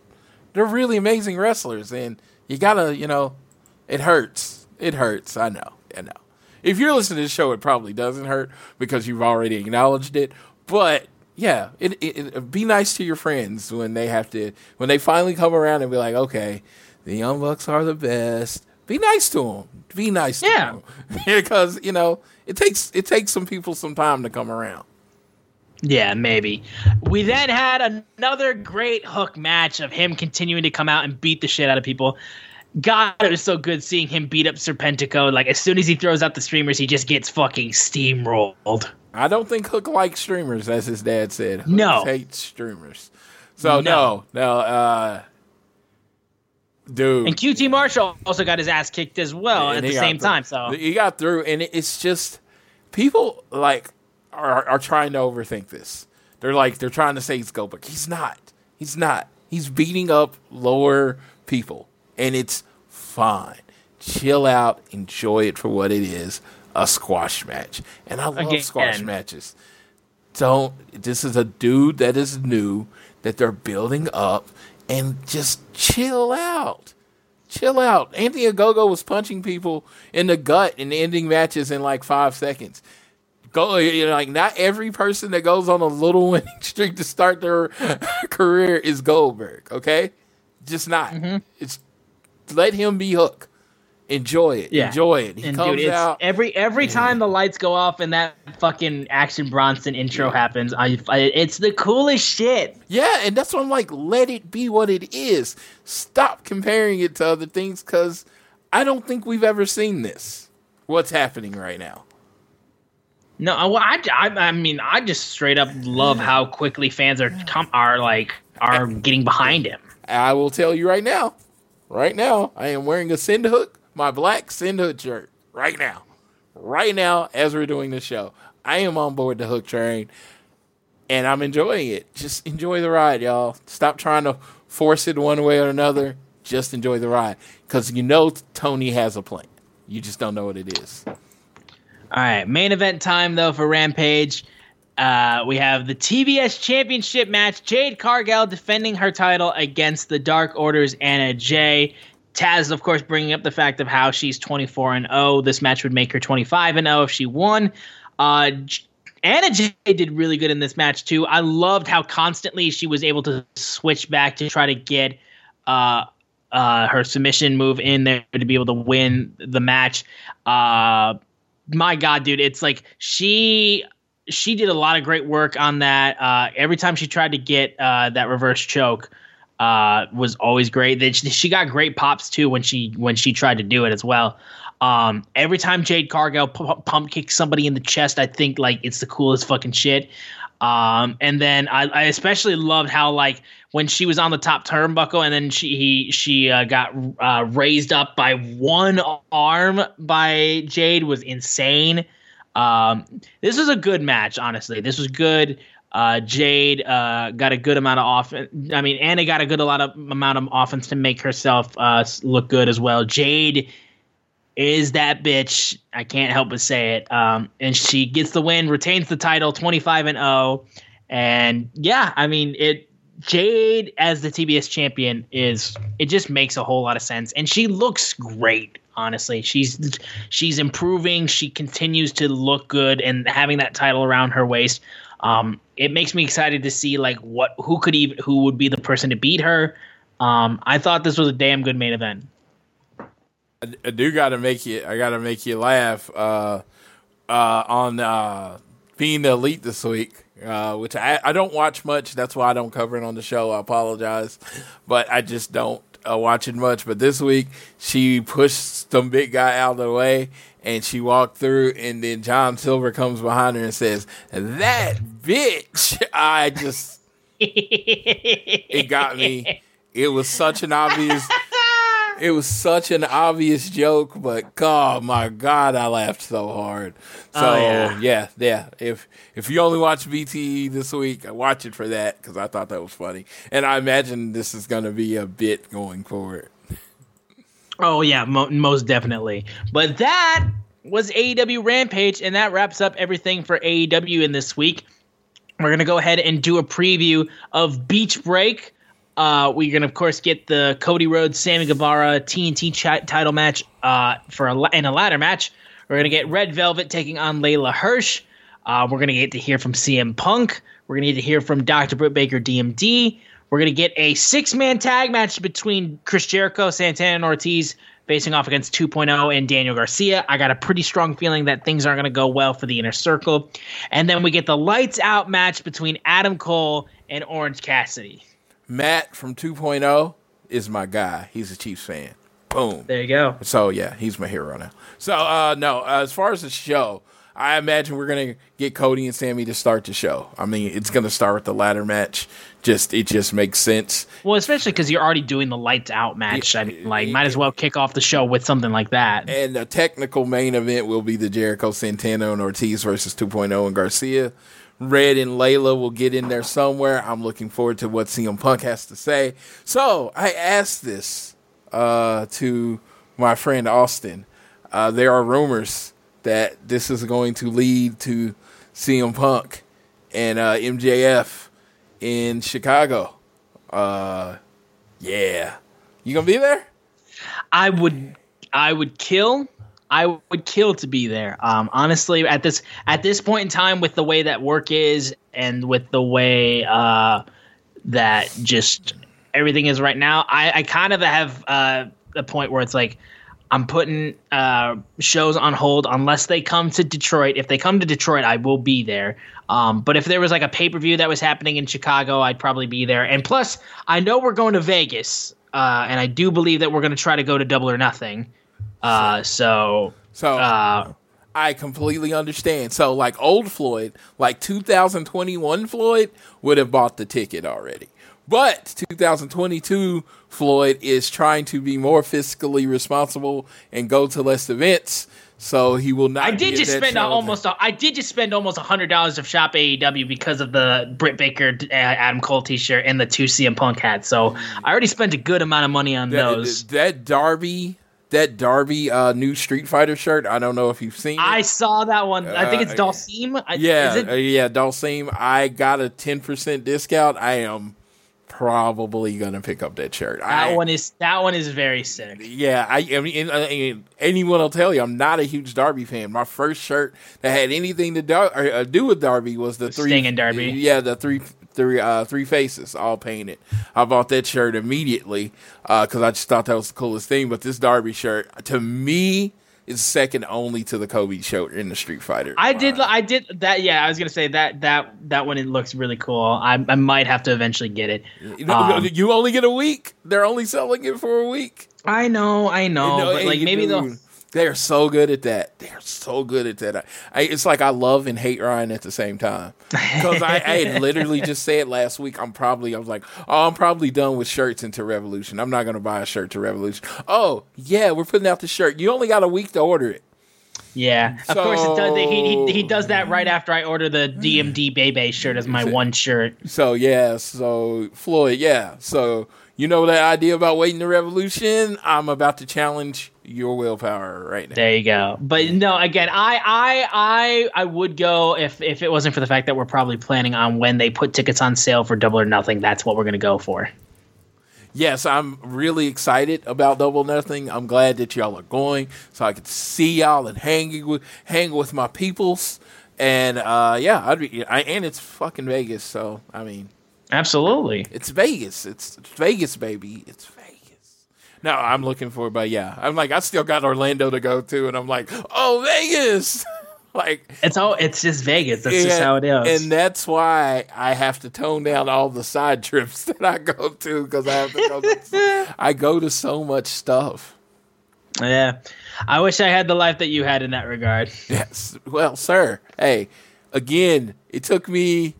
they're really amazing wrestlers, and you gotta, you know, it hurts. It hurts. I know. I know. If you're listening to the show, it probably doesn't hurt because you've already acknowledged it. But yeah, it, it, it be nice to your friends when they have to when they finally come around and be like, okay, the Young Bucks are the best. Be nice to them. Be nice to Yeah. because you know it takes it takes some people some time to come around. Yeah, maybe. We then had another great hook match of him continuing to come out and beat the shit out of people. God, it was so good seeing him beat up Serpentico. Like as soon as he throws out the streamers, he just gets fucking steamrolled. I don't think Hook likes streamers, as his dad said. Hook No. hates streamers. So No. no, no, uh, dude. And QT Marshall also got his ass kicked as well And at the same through. time. So he got through, and it's just people like are are trying to overthink this. They're like they're trying to say he's Goldberg. He's not. He's not. He's beating up lower people, and it's fine. Chill out, enjoy it for what it is a squash match. And I love Again. squash matches. Don't, this is a dude that is new that they're building up, and just chill out chill out. Anthony Ogogo was punching people in the gut and ending matches in like five seconds. Go, you know, like not every person that goes on a little winning streak to start their career is Goldberg. Okay, just not. Mm-hmm. It's let him be Hook, enjoy it. Yeah. Enjoy it. He and comes dude, out every every time the lights go off and that fucking Action Bronson intro yeah. happens. I, I, it's the coolest shit. Yeah, and that's why I'm like, let it be what it is. Stop comparing it to other things because I don't think we've ever seen this. What's happening right now? No, well, I, I, I mean, I just straight up love how quickly fans are come are like are getting behind him. I will tell you right now, right now, I am wearing a Send Hook, my black Send Hook shirt, right now, right now as we're doing the show. I am on board the Hook train, and I'm enjoying it. Just enjoy the ride, y'all. Stop trying to force it one way or another. Just enjoy the ride, because you know Tony has a plan. You just don't know what it is. All right, main event time though for Rampage. Uh, we have the TBS Championship match. Jade Cargill defending her title against the Dark Order's Anna Jay. Taz, of course, bringing up the fact of how she's 24 and 0. This match would make her 25 and 0 if she won. Uh, Anna Jay did really good in this match too. I loved how constantly she was able to switch back to try to get uh, uh, her submission move in there to be able to win the match. Uh, my god, dude, it's like she she did a lot of great work on that. Uh, every time she tried to get uh, that reverse choke, uh, was always great. That she got great pops too when she when she tried to do it as well. Um, every time Jade Cargill p- pump kicks somebody in the chest, I think like it's the coolest fucking shit. Um, and then I, I, especially loved how like when she was on the top turnbuckle and then she he she uh, got uh, raised up by one arm by Jade was insane. Um, this was a good match, honestly. This was good. Uh, Jade uh, got a good amount of offense. I mean, Anna got a good a lot of amount of offense to make herself uh, look good as well. Jade is that bitch. I can't help but say it. Um, and she gets the win, retains the title, 25 and 0. And yeah, I mean, it Jade as the TBS champion is it just makes a whole lot of sense. And she looks great, honestly. She's she's improving. She continues to look good and having that title around her waist. Um, it makes me excited to see like what who could even who would be the person to beat her. Um, I thought this was a damn good main event. I, do got to make you. I got to make you laugh uh, uh, on uh, being the elite this week, uh, which I, I don't watch much. That's why I don't cover it on the show. I apologize, but I just don't uh, watch it much. But this week, she pushed some big guy out of the way, and she walked through, and then John Silver comes behind her and says, "That bitch!" I just it got me. It was such an obvious it was such an obvious joke, but God, my God, I laughed so hard. So oh, yeah. yeah, yeah. If if you only watch BTE this week, watch it for that because I thought that was funny, and I imagine this is going to be a bit going forward. Oh yeah, mo- most definitely. But that was AEW Rampage, and that wraps up everything for AEW in this week. We're gonna go ahead and do a preview of Beach Break. Uh, we're gonna of course get the Cody Rhodes Sammy Guevara TNT ch- title match uh, for a in a ladder match. We're gonna get Red Velvet taking on Leyla Hirsch. Uh, we're gonna get to hear from CM Punk. We're gonna get to hear from Dr. Britt Baker DMD. We're gonna get a six man tag match between Chris Jericho, Santana, and Ortiz facing off against 2.0 and Daniel Garcia. I got a pretty strong feeling that things aren't going to go well for the inner circle. And then we get the lights out match between Adam Cole and Orange Cassidy. Matt from 2.0 is my guy. He's a Chiefs fan. Boom. There you go. So yeah, he's my hero now. So uh, no, uh, as far as the show, I imagine we're gonna get Cody and Sammy to start the show. I mean, it's gonna start with the ladder match. Just it just makes sense. Well, especially because you're already doing the lights out match. Yeah, I mean, like, might as well kick off the show with something like that. And the technical main event will be the Jericho Santana and Ortiz versus 2.0 and Garcia. Red and Leyla will get in there somewhere. I'm looking forward to what CM Punk has to say. So I asked this uh, to my friend Austin. Uh, there are rumors that this is going to lead to CM Punk and uh, MJF in Chicago. Uh, yeah, you gonna be there? I would. I would kill I would kill to be there. Um, honestly, at this at this point in time, with the way that work is, and with the way uh, that just everything is right now, I, I kind of have uh, the point where it's like I'm putting uh, shows on hold unless they come to Detroit. If they come to Detroit, I will be there. Um, but if there was like a pay per view that was happening in Chicago, I'd probably be there. And plus, I know we're going to Vegas, uh, and I do believe that we're going to try to go to Double or Nothing. Uh, so, So uh, I completely understand. So like old Floyd, like 2021 Floyd would have bought the ticket already. But 2022 Floyd is trying to be more fiscally responsible and go to less events. So he will not. I did just spend almost. A, I did just spend almost hundred dollars of shop AEW because of the Britt Baker uh, Adam Cole T-shirt and the two CM Punk hats. So I already spent a good amount of money on that, those. that Darby, that Darby uh, new Street Fighter shirt. I don't know if you've seen. it. I saw that one. I think it's Uh, Dhalsim. I- Yeah, is it? uh, yeah, Dhalsim. I got a ten percent discount. I am probably gonna pick up that shirt. that I, one is that one is very sick. Yeah, I, I mean, and, and anyone will tell you I'm not a huge Darby fan. My first shirt that had anything to do, or, uh, do with Darby was the three Sting and Darby. Yeah, the three three uh, three faces all painted. I bought that shirt immediately because I just thought that was the coolest thing. But this Darby shirt, to me, is second only to the Kobe shirt in the Street Fighter. I did. I did that. Yeah, I was gonna say that. That that one. It looks really cool. I, I might have to eventually get it. You, know, Um, you only get a week. They're only selling it for a week. I know. I know. You know, but like maybe do- they'll. They're so good at that. They're so good at that. I, I, it's like I love and hate Ryan at the same time. Because I, I literally just said last week, I'm probably, I was like, oh, I'm probably done with shirts into Revolution. I'm not going to buy a shirt to Revolution. Oh, yeah, we're putting out the shirt. You only got a week to order it. Yeah, of course it does. He, he he does that right after I order the DMD Bebe shirt as my one shirt. So, yeah, so Floyd, yeah. So, you know that idea about waiting the Revolution? I'm about to challenge your willpower right now. There you go. But no, again, I I I I would go if if it wasn't for the fact that we're probably planning on when they put tickets on sale for Double or Nothing. That's what we're gonna go for. yes, I'm really excited about Double or Nothing. I'm glad that y'all are going, so I can see y'all and hang with hang with my peoples. And uh, yeah, I'd be, I, and it's fucking Vegas, so I mean, Absolutely. it's Vegas. It's, it's Vegas, baby. It's. No, I'm looking for, but yeah, I'm like, I still got Orlando to go to, and I'm like, oh, Vegas. like, It's all. It's just Vegas. That's just how it is. And that's why I have to tone down all the side trips that I go to because I have to go. To, I go to so much stuff. yeah. I wish I had the life that you had in that regard. Yes. Well, sir. Hey, again, it took me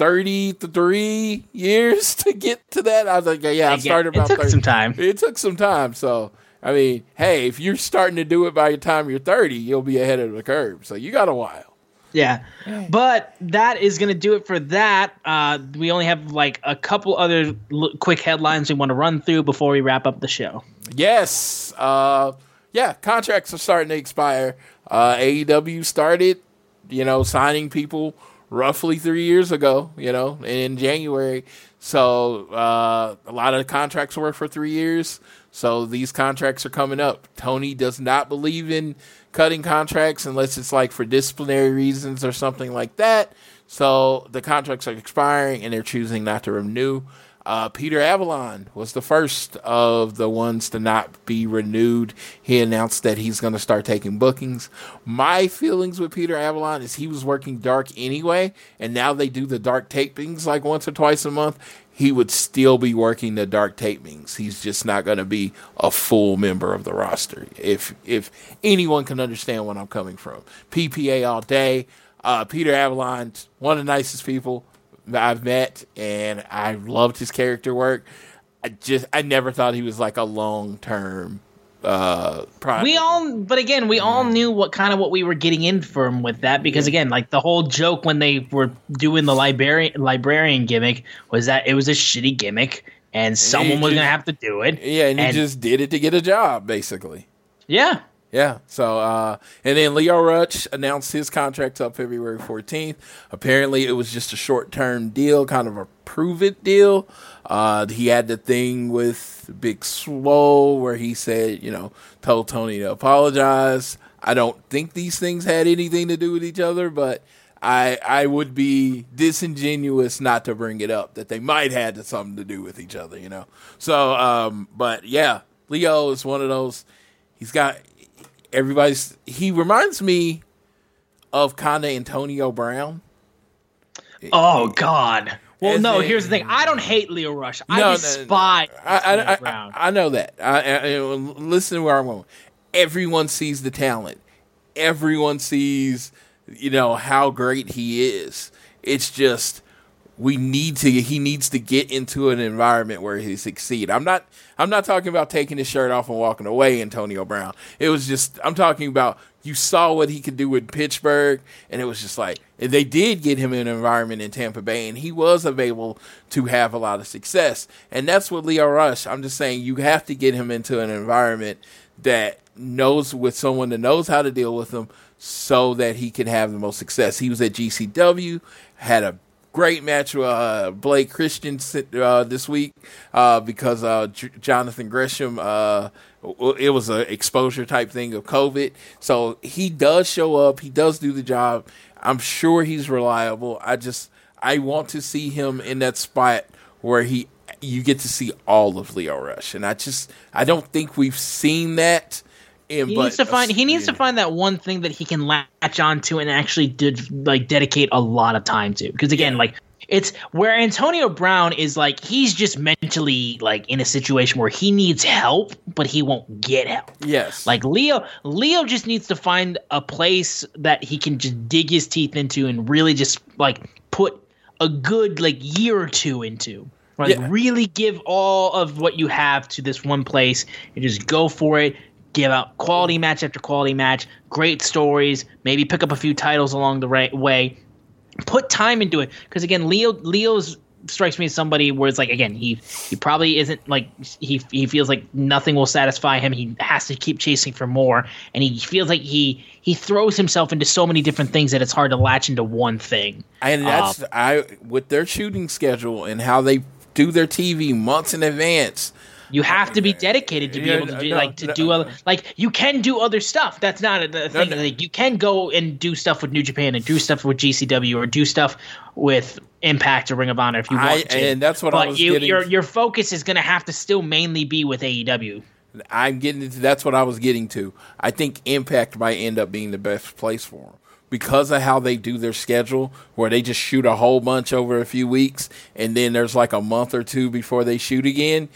thirty-three years to get to that. I was like, yeah, I Again, started it about took 30. some time. It took some time. So. I mean, hey, if you're starting to do it by the time you're 30, you'll be ahead of the curve. So you got a while. Yeah. But that is going to do it for that. Uh, we only have like a couple other l- quick headlines we want to run through before we wrap up the show. Yes. Uh, yeah, contracts are starting to expire. Uh, AEW started, you know, signing people roughly three years ago, you know, in January. So uh, a lot of contracts were for three years. So these contracts are coming up. Tony does not believe in cutting contracts unless it's like for disciplinary reasons or something like that. So the contracts are expiring and they're choosing not to renew. Uh, Peter Avalon was the first of the ones to not be renewed. He announced that he's going to start taking bookings. My feelings with Peter Avalon is he was working dark anyway, and now they do the dark tapings like once or twice a month. He would still be working the dark tapings. He's just not going to be a full member of the roster. If if anyone can understand what I'm coming from, PPA all day. Uh, Peter Avalon, one of the nicest people I've met, and I loved his character work. I just I never thought he was like a long term uh pro- We all, but again, we all knew what kind of what we were getting in from with that because again, like the whole joke when they were doing the librarian librarian gimmick was that it was a shitty gimmick and someone was just- gonna have to do it. yeah, and he just did it to get a job, basically. Yeah, Yeah. So, uh, and then Lio Rush announced his contract up February 14th. Apparently, it was just a short term deal, kind of a prove it deal. Uh, he had the thing with Big Swole where he said, you know, told Tony to apologize. I don't think these things had anything to do with each other, but I I would be disingenuous not to bring it up that they might had something to do with each other, you know. So, um, but yeah, Lio is one of those He's got everybody's. He reminds me of kind of Antonio Brown. Oh God. Well, As no. in- here's the thing. I don't hate Lio Rush. I No, no, no. despise I, I, I, Brown. I, know that. I- listen to where I'm going. Everyone sees the talent. Everyone sees, you know, how great he is. It's just we need to. He needs to get into an environment where he succeed. I'm not. I'm not talking about taking his shirt off and walking away, Antonio Brown. It was just. I'm talking about you saw what he could do with Pittsburgh, and it was just like they did get him in an environment in Tampa Bay, and he was able to have a lot of success. And that's what Lio Rush. I'm just saying you have to get him into an environment that knows with someone that knows how to deal with him, so that he can have the most success. He was at GCW, had a great match with uh, Blake Christian uh, this week uh, because uh, J- Jonathan Gresham. Uh, it was an exposure type thing of COVID, so he does show up. He does do the job. I'm sure he's reliable. I just I want to see him in that spot where he you get to see all of Lio Rush, and I just I don't think we've seen that. In, He but- needs to find. He needs to find that one thing that he can latch onto and actually did like dedicate a lot of time to. Because again, like it's where Antonio Brown is like he's just mentally like in a situation where he needs help, but he won't get help. Yes, Like Lio, Lio just needs to find a place that he can just dig his teeth into and really just like put a good like year or two into. Like Yeah. really give all of what you have to this one place and just go for it. Give out quality mm-hmm. match after quality match, great stories, maybe pick up a few titles along the right way. Put time into it because again, Lio Lio's strikes me as somebody where it's like again he he probably isn't like he he feels like nothing will satisfy him he has to keep chasing for more and he feels like he he throws himself into so many different things that it's hard to latch into one thing And that's um, I with their shooting schedule and how they do their TV months in advance. You have to be dedicated to be Yeah, able to do no, like to no, do other like you can do other stuff that's not a, thing no. like you can go and do stuff with New Japan and do stuff with GCW or do stuff with Impact or Ring of Honor if you want I- to and that's what I but was you, getting- your your focus is going to have to still mainly be with AEW I'm getting into that's what I was getting to. I think Impact might end up being the best place for them because of how they do their schedule, where they just shoot a whole bunch over a few weeks, and then there's like a month or two before they shoot again.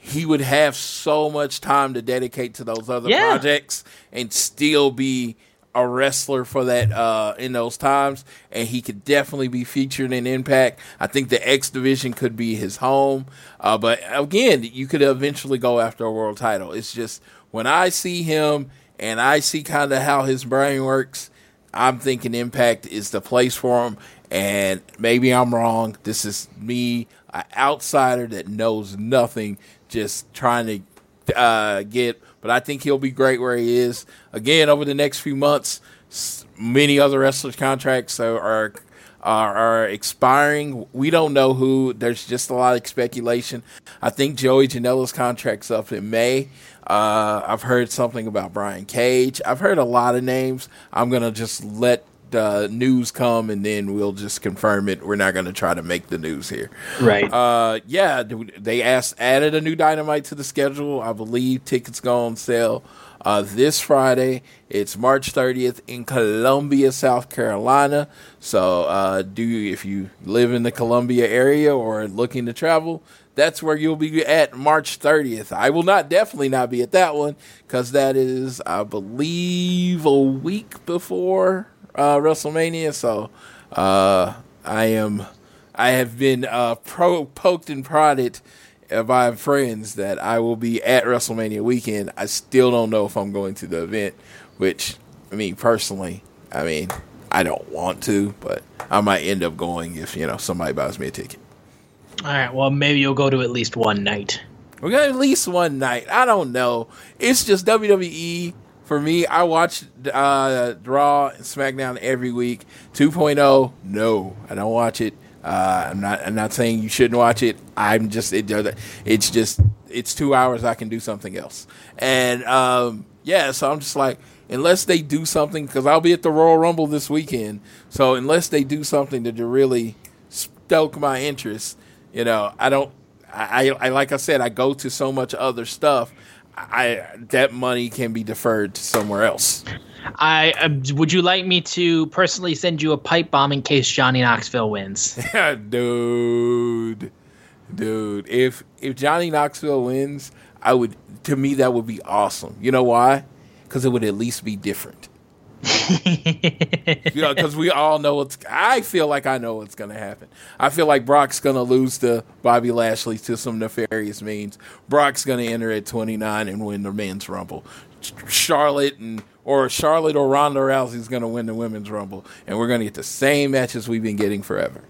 He would have so much time to dedicate to those other Yeah. projects and still be a wrestler for that uh, in those times, and he could definitely be featured in Impact. I think the X division could be his home, uh, but again, you could eventually go after a world title. It's just when I see him and I see kind of how his brain works, I'm thinking Impact is the place for him. And maybe I'm wrong. This is me, an outsider that knows nothing, just trying to uh, get. But I think he'll be great where he is. Again, over the next few months, many other wrestlers' contracts are are, are expiring. We don't know who. There's just a lot of speculation. I think Joey Janela's contract's up in May. Uh, I've heard something about Brian Cage. I've heard a lot of names. I'm gonna just let the news come and then we'll just confirm it. We're not gonna try to make the news here. right Uh, yeah, they asked added a new dynamite to the schedule. I believe tickets go on sale uh, this Friday. It's March 30th in Columbia, South Carolina. So, uh, do if you live in the Columbia area or looking to travel, that's where you'll be at March 30th. I will not definitely not be at that one because that is, I believe, a week before uh, WrestleMania. So, uh, I am. I have been uh, pro- poked and prodded by friends that I will be at WrestleMania weekend. I still don't know if I'm going to the event, which, I mean, personally, I mean, I don't want to, but I might end up going if, you know, somebody buys me a ticket. all right well maybe you'll go to at least one night We're to at least one night. I don't know. It's just WWE. For me, I watch uh, Raw and SmackDown every week. 2.0, no, I don't watch it. Uh, I'm not. I'm not saying you shouldn't watch it. I'm just. It, does. it's just. It's two hours. I can do something else. And um, yeah, so I'm just like, unless they do something, because I'll be at the Royal Rumble this weekend. So unless they do something to, to really stoke my interest, you know, I don't. I, I like I said, I go to so much other stuff. I that money can be deferred to somewhere else. I uh, would you like me to personally send you a pipe bomb in case Johnny Knoxville wins? dude, dude. If if Johnny Knoxville wins, I would. To me, that would be awesome. You know why? Because it would at least be different. you know, because we all know what's. I feel like I know what's going to happen. I feel like Brock's going to lose to Bobby Lashley to some nefarious means. Brock's going to enter at 29 and win the men's rumble. Charlotte and or Charlotte or Ronda Rousey's going to win the women's rumble, and we're going to get the same matches we've been getting forever.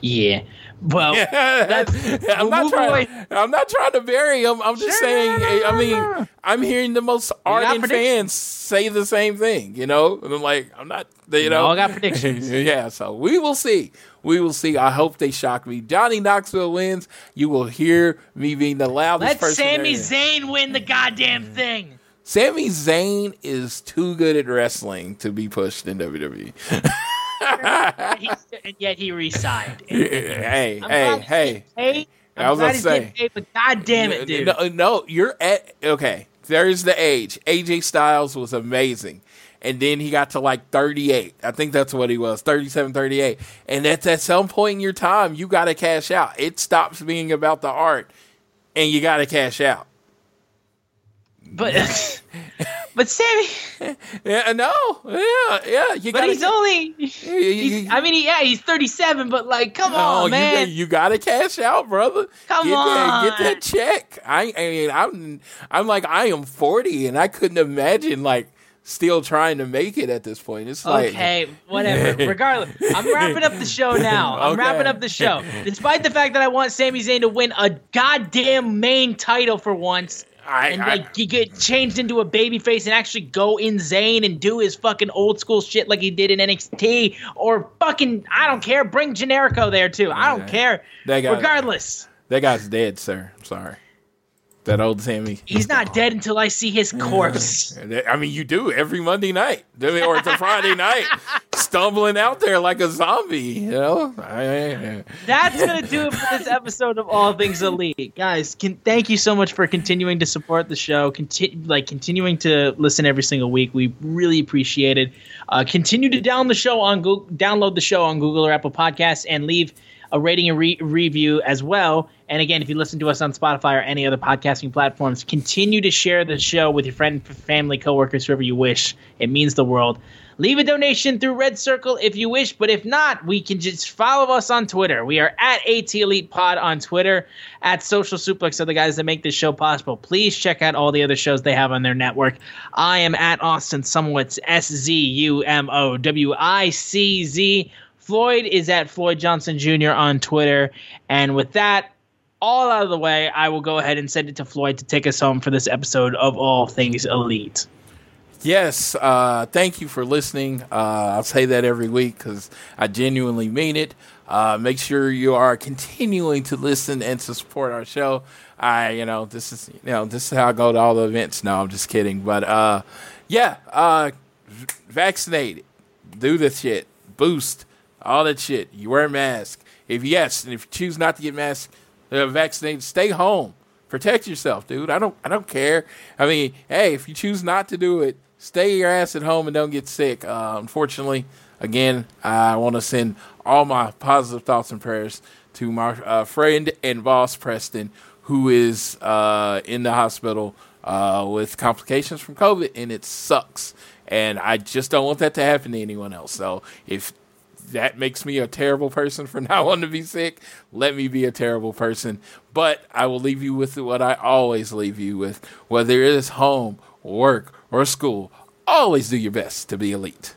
Yeah. Well, I'm not trying. I'm not trying to bury him. I'm just sure, saying. No, no, I mean, I'm hearing the most ardent fans say the same thing. You know, and I'm like, I'm not. You know, all got predictions. yeah, so we will see. We will see. I hope they shock me. Johnny Knoxville wins. You will hear me being the loudest Let person. Let Sami Zayn win the goddamn mm. thing. Sami Zayn is too good at wrestling to be pushed in WWE. and yet he resigned. Hey, hey, hey. hey. I was gonna say, paid, but God damn it, dude. No, no, you're at okay. There's the age. AJ Styles was amazing. And then he got to like 38. I think that's what he was 37, 38. And that's at some point in your time, you got to cash out. It stops being about the art and you got to cash out. But but Sami. yeah, no, yeah, yeah. You but he's only. He's, I mean, yeah, he's thirty-seven, but like, come on, man, you, you got to cash out, brother. Come get on, that, get that check. I, I mean, I'm, I'm like, I am forty, and I couldn't imagine like still trying to make it at this point. It's like okay, whatever. Regardless, I'm wrapping up the show now. I'm okay. wrapping up the show, despite the fact that I want Sami Zayn to win a goddamn main title for once. I, and like I, he get changed into a baby face and actually go in Zayn and do his fucking old school shit like he did in NXT or fucking I don't care. Bring Generico there too. I don't care. That guy, Regardless, that guy's dead, sir. I'm sorry. That old Sami. He's not dead until I see his corpse. I mean, you do every Monday night, or it's a Friday night, stumbling out there like a zombie. You know. That's gonna do it for this episode of All Things Elite, guys. Can, thank you so much for continuing to support the show. Conti- like continuing to listen every single week. We really appreciate it. Uh, continue to download the show on Google, download the show on Google or Apple Podcasts, and leave a rating and re- review as well. And again, if you listen to us on Spotify or any other podcasting platforms, continue to share the show with your friend, family, coworkers, whoever you wish. It means the world. Leave a donation through Red Circle if you wish, but if not, we can just follow us on Twitter. We are at AT Elite Pod on Twitter, at Social Suplex are the guys that make this show possible. Please check out all the other shows they have on their network. I am at Austin Szumowicz, S Z U M O W I C Z. Floyd is at Floyd Johnson Jr. on Twitter. And with that all out of the way, I will go ahead and send it to Floyd to take us home for this episode of All Things Elite. Yes, uh, thank you for listening. Uh, I'll say that every week because I genuinely mean it. Uh, make sure you are continuing to listen and to support our show. I, you know, this is, you know, this is how I go to all the events. No, I'm just kidding. But uh, yeah, uh, vaccinate, do this shit, boost all that shit. You wear a mask. If yes, and if you choose not to get masked, uh, vaccinated, stay home. Protect yourself, dude. I don't I don't care. I mean, hey, if you choose not to do it, stay your ass at home and don't get sick. Uh, unfortunately, again, I want to send all my positive thoughts and prayers to my uh, friend and boss Preston, who is uh, in the hospital uh, with complications from COVID, and it sucks. And I just don't want that to happen to anyone else. So if that makes me a terrible person for not wanting to be sick. Let me be a terrible person. But I will leave you with what I always leave you with, whether it is home, work, or school. Always do your best to be elite.